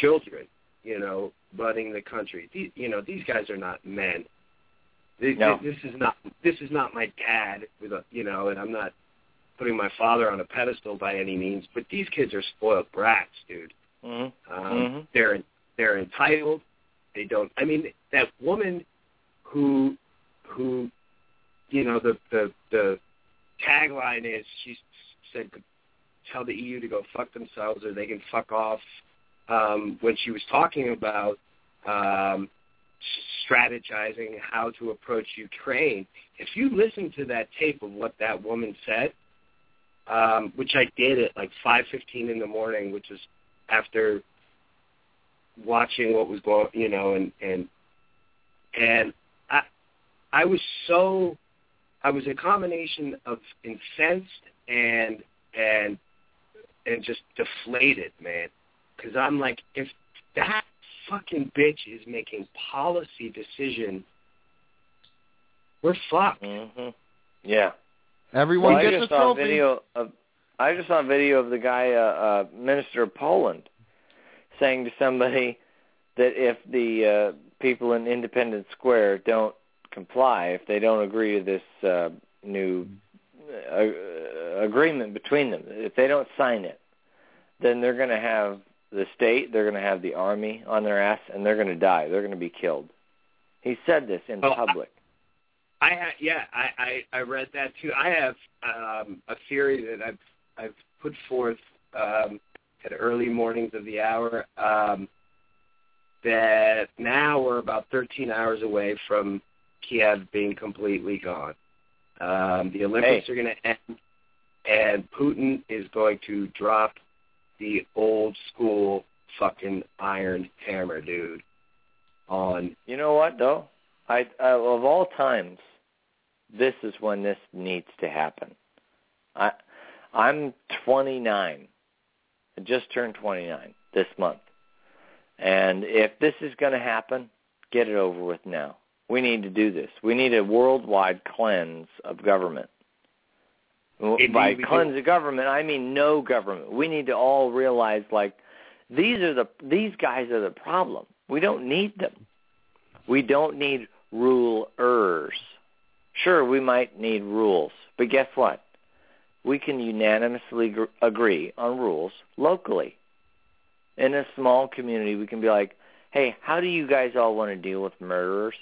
children, you know, running the country. These, you know, these guys are not men. This, No. this is not this is not my dad with a you know, and I'm not putting my father on a pedestal by any means, but these kids are spoiled brats, dude. Mhm. Um, Mhm. They're they're entitled. They don't. I mean, that woman who who you know the the the tagline is she said tell the EU to go fuck themselves or they can fuck off. Um, when she was talking about um, strategizing how to approach Ukraine, if you listen to that tape of what that woman said, um, which I did at like 5:15 in the morning, which was after watching what was going, you know, and and and I I was so I was a combination of incensed and and and just deflated, man, because I'm like, if that fucking bitch is making policy decision, we're fucked. Mhm. Yeah. Everyone well, I just a saw trophy. a video of I just saw a video of the guy, uh, uh, minister of Poland, saying to somebody that if the uh, people in Independence Square don't comply, if they don't agree to this uh, new uh, agreement between them, if they don't sign it, then they're going to have the state, they're going to have the army on their ass, and they're going to die. They're going to be killed. He said this in Well, I- public. I ha- yeah, I, I I read that too. I have um, a theory that I've I've put forth um, at early mornings of the hour um, that now we're about 13 hours away from Kiev being completely gone. Um, the Olympics Hey. are going to end, and Putin is going to drop the old school fucking iron hammer, dude. On You know what though? I, I of all times, this is when this needs to happen. I I'm 29. I just turned 29 this month. And if this is going to happen, get it over with now. We need to do this. We need a worldwide cleanse of government. Indeed, By cleanse of government, I mean no government. We need to all realize like these are the these guys are the problem. We don't need them. We don't need rulers. Sure, we might need rules, but guess what? We can unanimously gr- agree on rules locally. In a small community, we can be like, "Hey, how do you guys all want to deal with murderers?"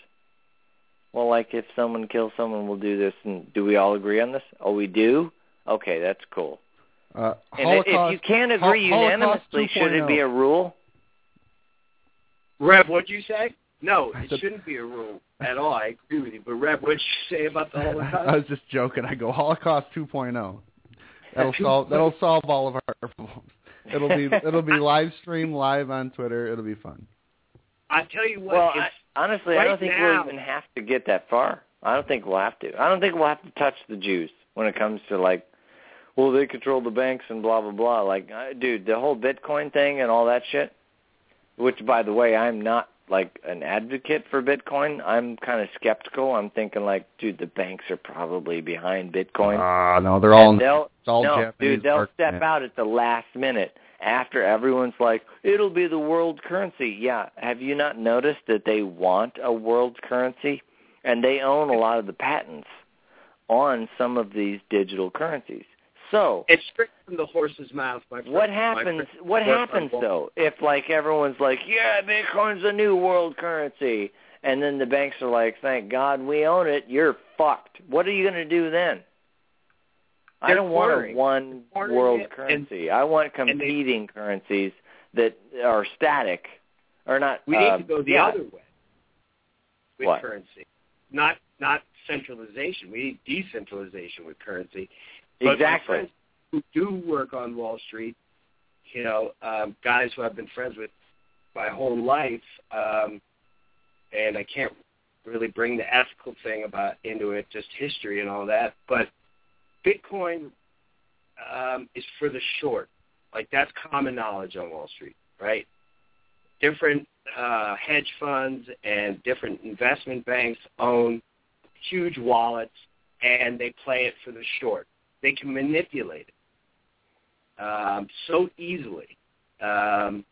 Well, like if someone kills someone, we'll do this, and do we all agree on this? Oh, we do. Okay, that's cool. Uh, And if- if you can't agree Hol- Holocaust unanimously, should it be a rule? Rev, what'd you say? No, it said- shouldn't be a rule at all. I agree with you. But Rev, what'd you say about the [LAUGHS] Holocaust? I was just joking. I go Holocaust 2.0. That'll solve that'll [LAUGHS] solve all of our problems. It'll be it'll be live stream live on Twitter. It'll be fun. I tell you what, Well, it's, I, honestly, I don't think now- we'll even have to get that far. I don't think we'll have to. I don't think we'll have to touch the Jews when it comes to like, well, they control the banks and blah blah blah. Like, uh, dude, the whole Bitcoin thing and all that shit. Which, by the way, I'm not like an advocate for Bitcoin. I'm kind of skeptical. I'm thinking like, dude, the banks are probably behind Bitcoin. Ah, no, they're all they'll, it's all no, Japanese dude, they'll step out at the last minute after everyone's like, it'll be the world currency. Yeah, have you not noticed that they want a world currency? And they own a lot of the patents on some of these digital currencies. So, it's straight from the horse's mouth. My friend. what happens? friend- What happens though if like everyone's like, yeah, Bitcoin's the new world currency, and then the banks are like, thank God we own it. You're fucked. What are you going to do then? I don't want a one world it, and- currency. I want and they- competing currencies that are static, or not. We need uh, to go the yeah. other way with What? currency, not not centralization. We need decentralization with currency. But Exactly. friends who do work on Wall Street, you know, um, guys who I've been friends with my whole life, um, and I can't really bring the ethical thing about into it, just history and all that. But Bitcoin um, is for the short. Like that's common knowledge on Wall Street, right? Different uh, hedge funds and different investment banks own huge wallets, and they play it for the short. They can manipulate it um, so easily um,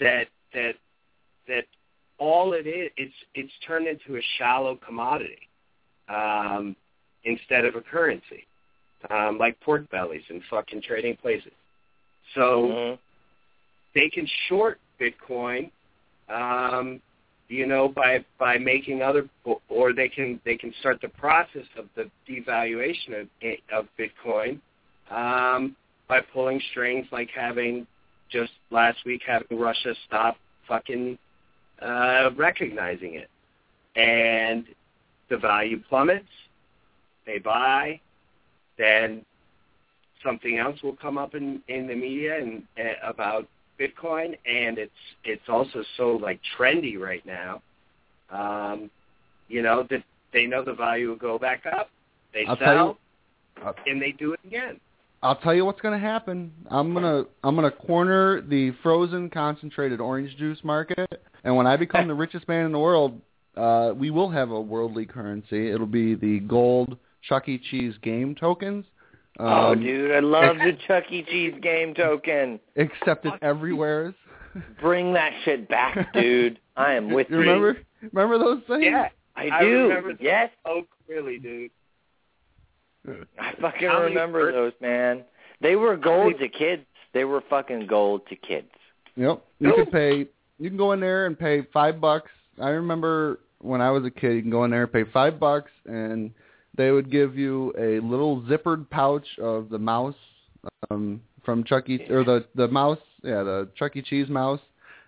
that that that all it is it's it's turned into a shallow commodity um, instead of a currency, um, like pork bellies and fucking trading places. So Mhm. they can short Bitcoin, um, you know, by by making other, or they can they can start the process of the devaluation of of Bitcoin um, by pulling strings, like having just last week having Russia stop fucking uh, recognizing it, and the value plummets. They buy, then something else will come up in in the media and uh, about Bitcoin, and it's it's also so like trendy right now. Um, you know that they know the value will go back up. They I'll sell, I'll- and they do it again. I'll tell you what's going to happen. I'm gonna I'm gonna corner the frozen concentrated orange juice market, and when I become the [LAUGHS] richest man in the world, uh, we will have a worldly currency. It'll be the gold Chuck E. Cheese game tokens. oh, Um, dude, I love the Chuck E. Cheese game token. Accepted everywhere. [LAUGHS] Bring that shit back, dude. I am with you you. remember? Remember those things? Yeah, I I do. remember those. yes, oh really, dude. I fucking How remember birth- those, man. They were gold many- to kids. They were fucking gold to kids. Yep. You No. could pay. You can go in there and pay five bucks. I remember when I was a kid, you can go in there and pay five bucks, and they would give you a little zippered pouch of the mouse um, from Chuck E. or the the mouse, yeah, the Chuck E. Cheese mouse,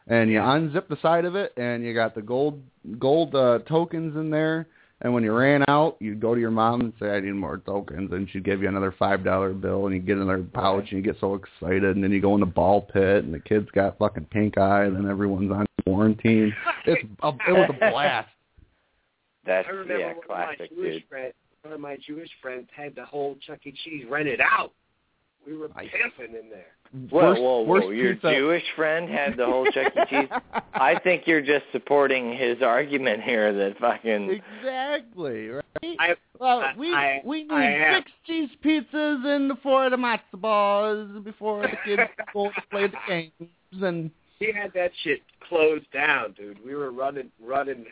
and you unzip the side of it, and you got the gold gold uh, tokens in there. And when you ran out, you'd go to your mom and say, "I need more tokens," and she'd give you another five dollar bill, and you get another pouch, and you get so excited, and then you go in the ball pit, and the kids got fucking pink eye, and then everyone's on quarantine. [LAUGHS] It's a, it was a blast. That's I remember yeah, classic, my Jewish dude. friends, one of my Jewish friends had the whole Chuck E. Cheese rented out We were I- pimping in there. Whoa, Worst- whoa, whoa! worst Your pizza- Jewish friend had the whole Chuck E. Cheese. [LAUGHS] I think you're just supporting his argument here that fucking. exactly right. I Well, I- we I- we need I am. six cheese pizzas and the four of the matzo balls before the kids [LAUGHS] go to play the games. And he had that shit closed down, dude. We were running, running,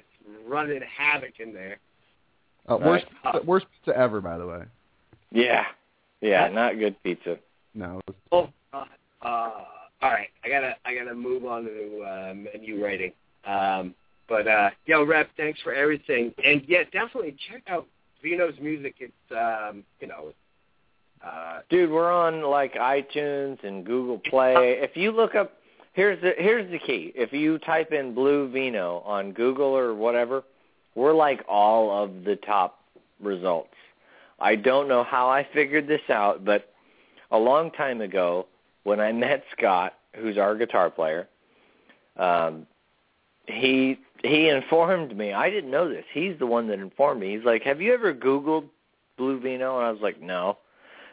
running havoc in there. Uh, worst Right. pizza, worst pizza ever, by the way. Yeah, yeah, not good pizza. No, Oh, God. Uh, all right, I gotta, I gotta move on to uh, menu writing. Um, but uh, yo, Rep, thanks for everything, and yeah, definitely check out Vino's music. It's, um, you know, uh, Dude, we're on like iTunes and Google Play. If you look up, here's the here's the key. If you type in Blue Vino on Google or whatever, we're like all of the top results. I don't know how I figured this out, but a long time ago, when I met Scott, who's our guitar player, um, he he informed me. I didn't know this. He's the one that informed me. He's like, "Have you ever Googled Blue Vino?" And I was like, "No."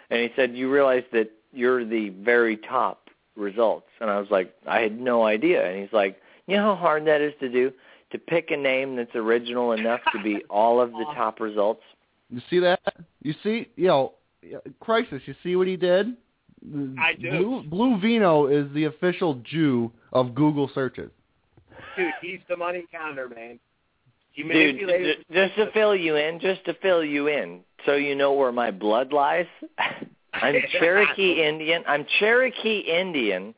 And he said, "You realize that you're the very top results?" And I was like, "I had no idea." And he's like, "You know how hard that is to do? To pick a name that's original enough to be [LAUGHS] all of the top results?" you see that? You see, yo, crisis. You see what he did? I do. Blue, Blue Vino is the official Jew of Google searches. dude, he's the money counter, man. He Dude, manipulated. just to fill you in, just to fill you in, so you know where my blood lies. [LAUGHS] I'm Cherokee [LAUGHS] Indian. I'm Cherokee Indian.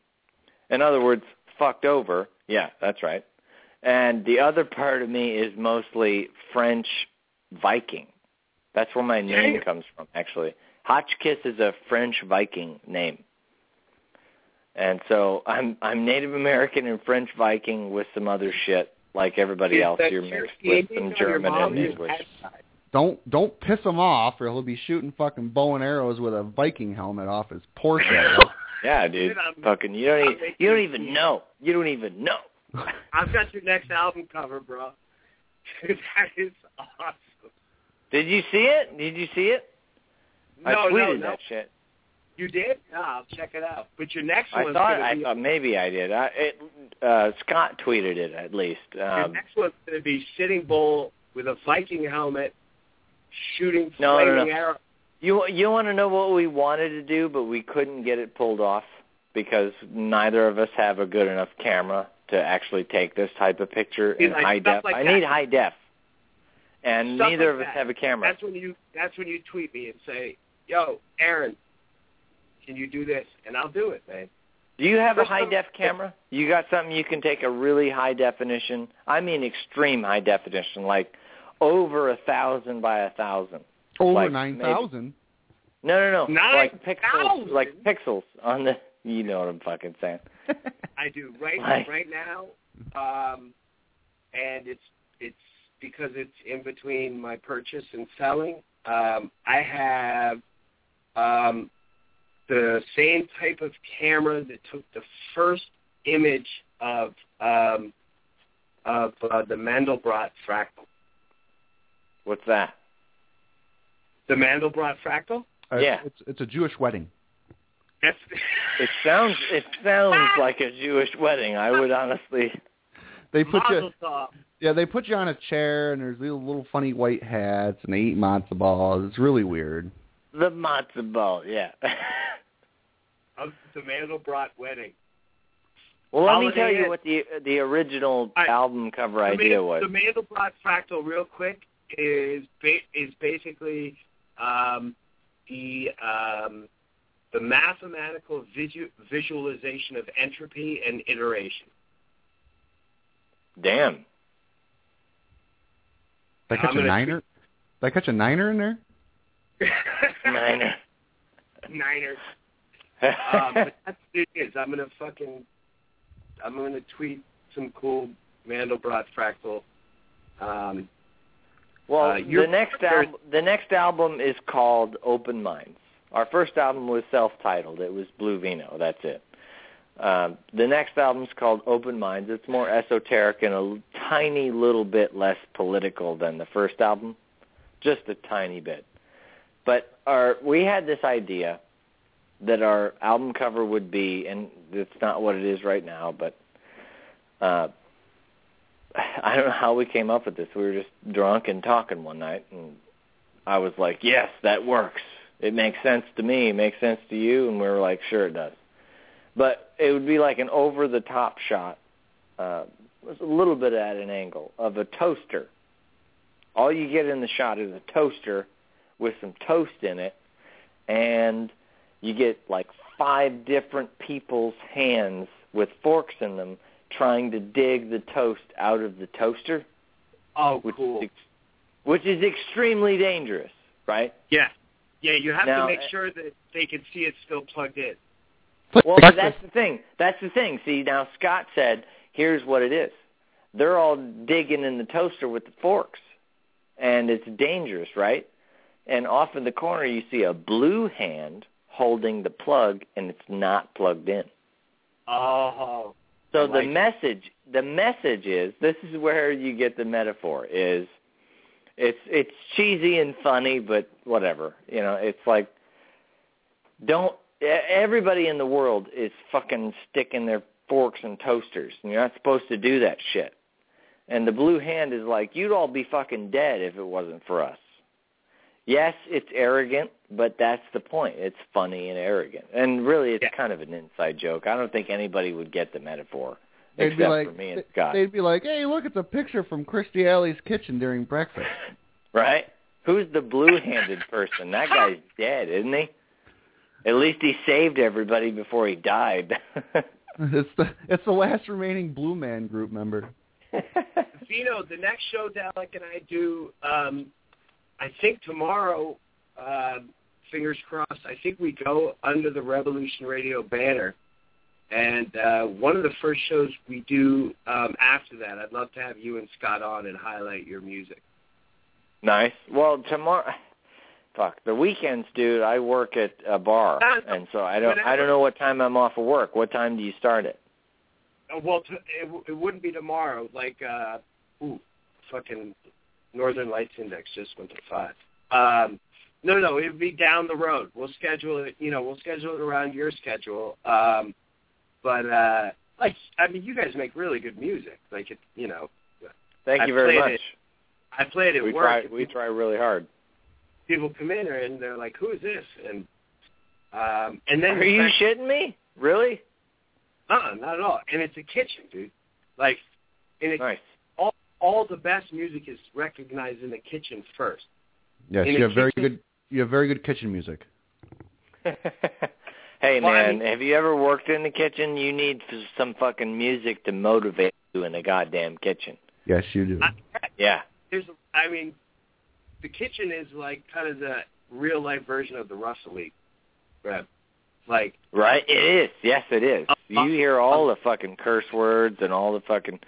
In other words, fucked over. Yeah, that's right. And the other part of me is mostly French Viking. That's where my name Damn. comes from, actually. Hotchkiss is a French Viking name. And so I'm I'm Native American and French Viking with some other shit like everybody Is else. that You're mixed Cherokee with some German mom and English. Don't don't piss him off, or he'll be shooting fucking bow and arrows with a Viking helmet off his Porsche. [LAUGHS] Yeah, dude. Dude, Fucking you don't even, you don't even know. You don't even know. [LAUGHS] I've got your next album cover, bro. Dude, [LAUGHS] that is awesome. Did you see it? Did you see it? I No, no, tweeted no. that shit. You did? No, I'll check it out. But your next I one's thought I be thought maybe I did. I, it, uh, Scott tweeted it at least. your Um, next one's gonna be Sitting Bull with a Viking helmet, shooting No, no, flaming no. arrow. you you want to know what we wanted to do, but we couldn't get it pulled off because neither of us have a good enough camera to actually take this type of picture See, in like high def. like I that. need high def, and Stuff neither like of us that. have a camera. That's when you that's when you tweet me and say, "Yo, Aaron, can you do this?" And I'll do it, man. Do you have a high def camera? You got something you can take a really high definition. I mean extreme high definition, like over a thousand by a thousand. Over Like, nine maybe- No, no, no. Nine like pixels, thousand? like pixels on the. You know what I'm fucking saying. [LAUGHS] I do right Right. right now, um, and it's it's because it's in between my purchase and selling. Um, I have um, the same type of camera that took the first image of um, of uh, the Mandelbrot fractal. What's that? The Mandelbrot fractal. Uh, Yeah. it's it's a Jewish wedding. That's It sounds. It sounds like a Jewish wedding. I would honestly. They put you Mazel yeah they put you on a chair and there's these little funny white hats and they eat matzo balls. It's really weird. The matzo ball. Yeah. [LAUGHS] of the Mandelbrot wedding. well, let me tell you what the the original I- album cover The idea Man- was. The Mandelbrot fractal, real quick, is ba- is basically um, the um, the mathematical visu- visualization of entropy and iteration. Damn. Did I catch I'm a gonna niner? Did I catch a niner in there? [LAUGHS] Niner. Niner. Um, [LAUGHS] but that's what it is. I'm gonna fucking I'm gonna tweet some cool Mandelbrot fractal. Um, Well, Uh, the next album, the next album is called Open Minds. Our first album was self-titled. It was Blue Vino. That's it. Um, the next album's called Open Minds. It's more esoteric and a tiny little bit less political than the first album, just a tiny bit. But our we had this idea that our album cover would be, and it's not what it is right now, but uh, [SIGHS] I don't know how we came up with this. We were just drunk and talking one night, and I was like, "Yes, that works. It makes sense to me. It makes sense to you." And we were like, "Sure, it does." But it would be like an over-the-top shot, uh, a little bit at an angle of a toaster. All you get in the shot is a toaster with some toast in it, and you get like five different people's hands with forks in them trying to dig the toast out of the toaster. Oh, which cool. Is, which is extremely dangerous, right? Yeah. Yeah, you have Now, to make uh, sure that they can see it's still plugged in. Well, that's the thing. That's the thing. See, now Scott said, here's what it is. They're all digging in the toaster with the forks, and it's dangerous, right? And off in the corner, you see a blue hand holding the plug, and it's not plugged in. Oh. So I the like it. message, the message is, this is where you get the metaphor. Is it's it's cheesy and funny, but whatever. You know, it's like don't everybody in the world is fucking sticking their forks in toasters, and you're not supposed to do that shit. And the blue hand is like, you'd all be fucking dead if it wasn't for us. Yes, it's arrogant, but that's the point. It's funny and arrogant. And really, it's Yeah. kind of an inside joke. I don't think anybody would get the metaphor, They'd except be like, for me and Scott. they'd be like, "Hey, look, it's a picture from Kirstie Alley's kitchen during breakfast." [LAUGHS] Right? Who's the blue-handed person? That guy's dead, isn't he? At least he saved everybody before he died. [LAUGHS] [LAUGHS] it's the it's the last remaining Blue Man Group member. Vino, the next show Dalek and I do, um, I think tomorrow, uh, fingers crossed, I think we go under the Revolution Radio banner. And uh, one of the first shows we do um, after that, I'd love to have you and Scott on and highlight your music. nice. Well, tomorrow, fuck the weekends, dude. I work at a bar, [LAUGHS] and so I don't. I don't know what time I'm off of work. What time do you start it? Uh, well, t- it, w- it wouldn't be tomorrow. Like, uh, ooh, fucking Northern Lights Index just went to five. Um, no, no, it would be down the road. We'll schedule it. You know, we'll schedule it around your schedule. Um, but uh, like, I mean, you guys make really good music. Like, it, you know, Thank I you very much. it I played it We work. try. We try really hard. people come in and they're like, "Who is this?" And um, and then Are you shitting me? Really? Uh, not at all. And it's a kitchen, dude. Like, and it's Nice. all all the best music is recognized in the kitchen first. Yes, In you the have very good you have very good kitchen music. [LAUGHS] hey Well, I man, mean- have you ever worked in the kitchen? You need some fucking music to motivate you in the goddamn kitchen. Yes, you do. I, Yeah. there's, I mean, the kitchen is like kind of the real life version of the Rustle League, right? Like, Right? It is. Yes, it is. Uh, You hear all the fucking curse words and all the fucking.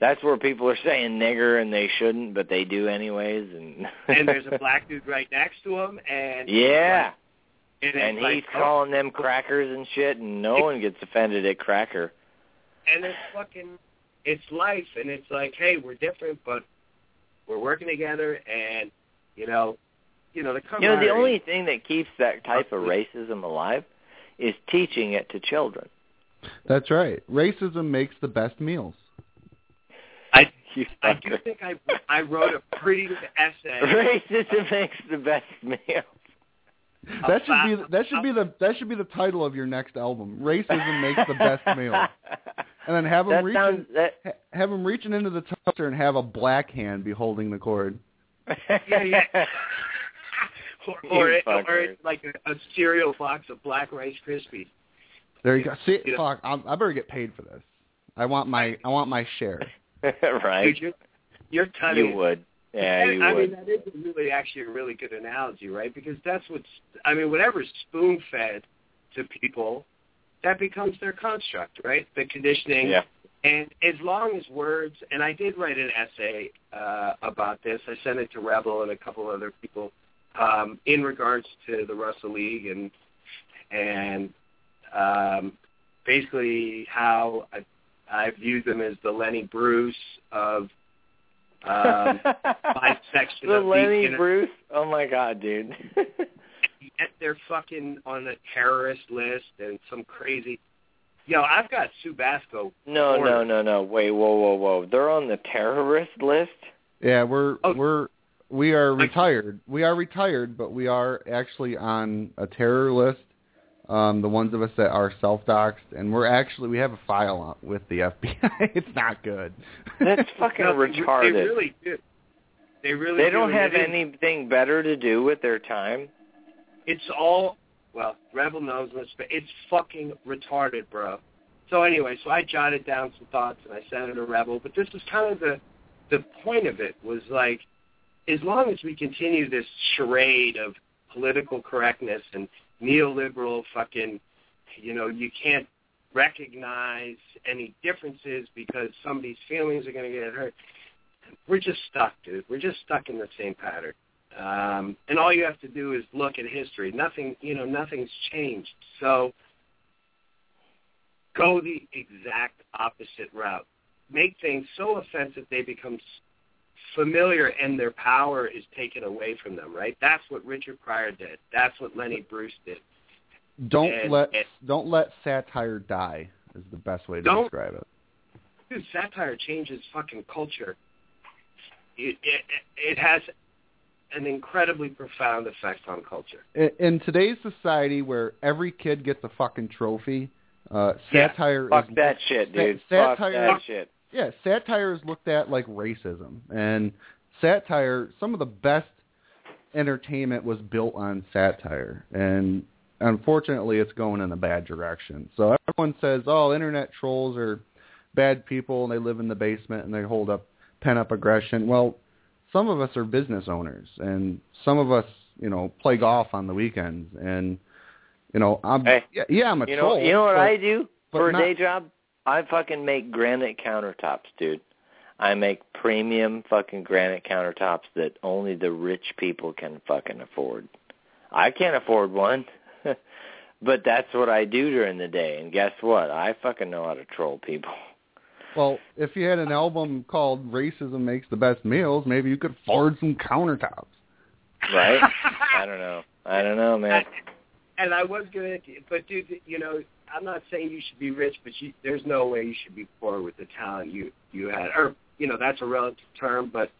That's where people are saying nigger and they shouldn't, but they do anyways. And and there's a [LAUGHS] black dude right next to him, and yeah, and, and like, he's calling them crackers and shit, and no one gets offended at cracker. and it's fucking, it's life, and it's like, hey, we're different, but we're working together, and you know, you know, the You know, the only thing that keeps that type of racism alive is teaching it to children. That's right. Racism makes the best meals. I You I do think I I wrote a pretty essay. [LAUGHS] Racism makes the best meal. That should be About- that should be the that should be the title of your next album. Racism makes the best meal. And then have him That reaching that. have him reaching into the toaster and have a black hand be holding the cord. [LAUGHS] Yeah, yeah. [LAUGHS] or or, it, or fuckers. like a, a cereal box of Black Rice Krispies. There you go. See, Yeah. fuck, I'm, I better get paid for this. I want my I want my share. [LAUGHS] right? Dude, you're, you're cutting. You would. Yeah, I would. mean, that is really actually a really good analogy, right? Because that's what's. I mean, whatever's spoon fed to people, that becomes their construct, right? The conditioning. Yeah. And as long as words, and I did write an essay uh, about this. I sent it to Rebel and a couple other people um, in regards to the Rustle League and and um, basically how I, I viewed them as the Lenny Bruce of um, [LAUGHS] my section the of Lenny inter- Bruce. Oh my god, dude. [LAUGHS] yet they're fucking on a terrorist list and some crazy. Yo, I've got Sue Basco. No, no, no, no. Wait, whoa, whoa, whoa. They're on the terrorist list? Yeah, we're Oh. we're we are retired. We are retired, but we are actually on a terror list. Um, the ones of us that are self-doxed, and we're actually we have a file on, with the FBI. [LAUGHS] it's not good. That's fucking No, retarded. They really do. They really They do, don't and have it is- anything better to do with their time. It's all well, Rebel knows this, but it's fucking retarded, bro. So anyway, so I jotted down some thoughts and I sent it to Rebel, but this is kind of the the point of it was like as long as we continue this charade of political correctness and neoliberal fucking you know, you can't recognize any differences because somebody's feelings are going to get hurt. We're just stuck, dude. We're just stuck in the same pattern. Um, and all you have to do is look at history. Nothing, you know, nothing's changed. So go the exact opposite route. Make things so offensive they become familiar and their power is taken away from them, right? That's what Richard Pryor did. That's what Lenny Bruce did. don't And- let and- don't let satire die is the best way to Don't- describe it. Dude, satire changes fucking culture. It, it, it has an incredibly profound effect on culture. In, in today's society, where every kid gets a fucking trophy, uh, Yeah, satire Fuck is that shit, sa- dude. Fuck satire- that shit. Yeah, satire is looked at like racism, and satire. Some of the best entertainment was built on satire, and unfortunately, it's going in a bad direction. So everyone says, "Oh, internet trolls are bad people, and they live in the basement and they hold up pent up aggression." Well, some of us are business owners, and some of us, you know, play golf on the weekends, and you know, I'm Hey, yeah, yeah, I'm a You troll. know, you know what I do for a not- day job? I fucking make granite countertops, dude. I make premium fucking granite countertops that only the rich people can fucking afford. I can't afford one. [LAUGHS] but that's what I do during the day. And guess what? I fucking know how to troll people. Well, if you had an album called "Racism Makes the Best Meals," maybe you could afford some countertops. Right? [LAUGHS] I don't know. I don't know, man. and I was gonna, but dude, you know, I'm not saying you should be rich, but you, there's no way you should be poor with the talent you you had, or you know, that's a relative term, but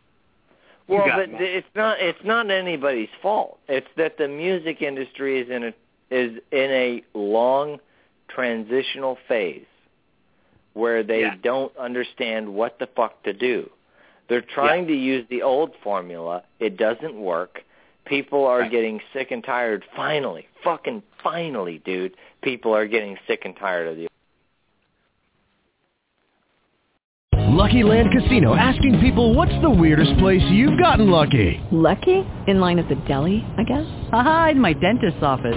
Well, but me. it's not it's not anybody's fault. It's that the music industry is in a is in a long transitional phase where they Yeah. don't understand what the fuck to do. They're trying to use the old formula. It doesn't work. People are Right. getting sick and tired. Finally, fucking finally, dude. People are getting sick and tired of the Lucky Land Casino asking people what's the weirdest place you've gotten lucky? Lucky? In line at the deli, I guess? Aha, in my dentist's office.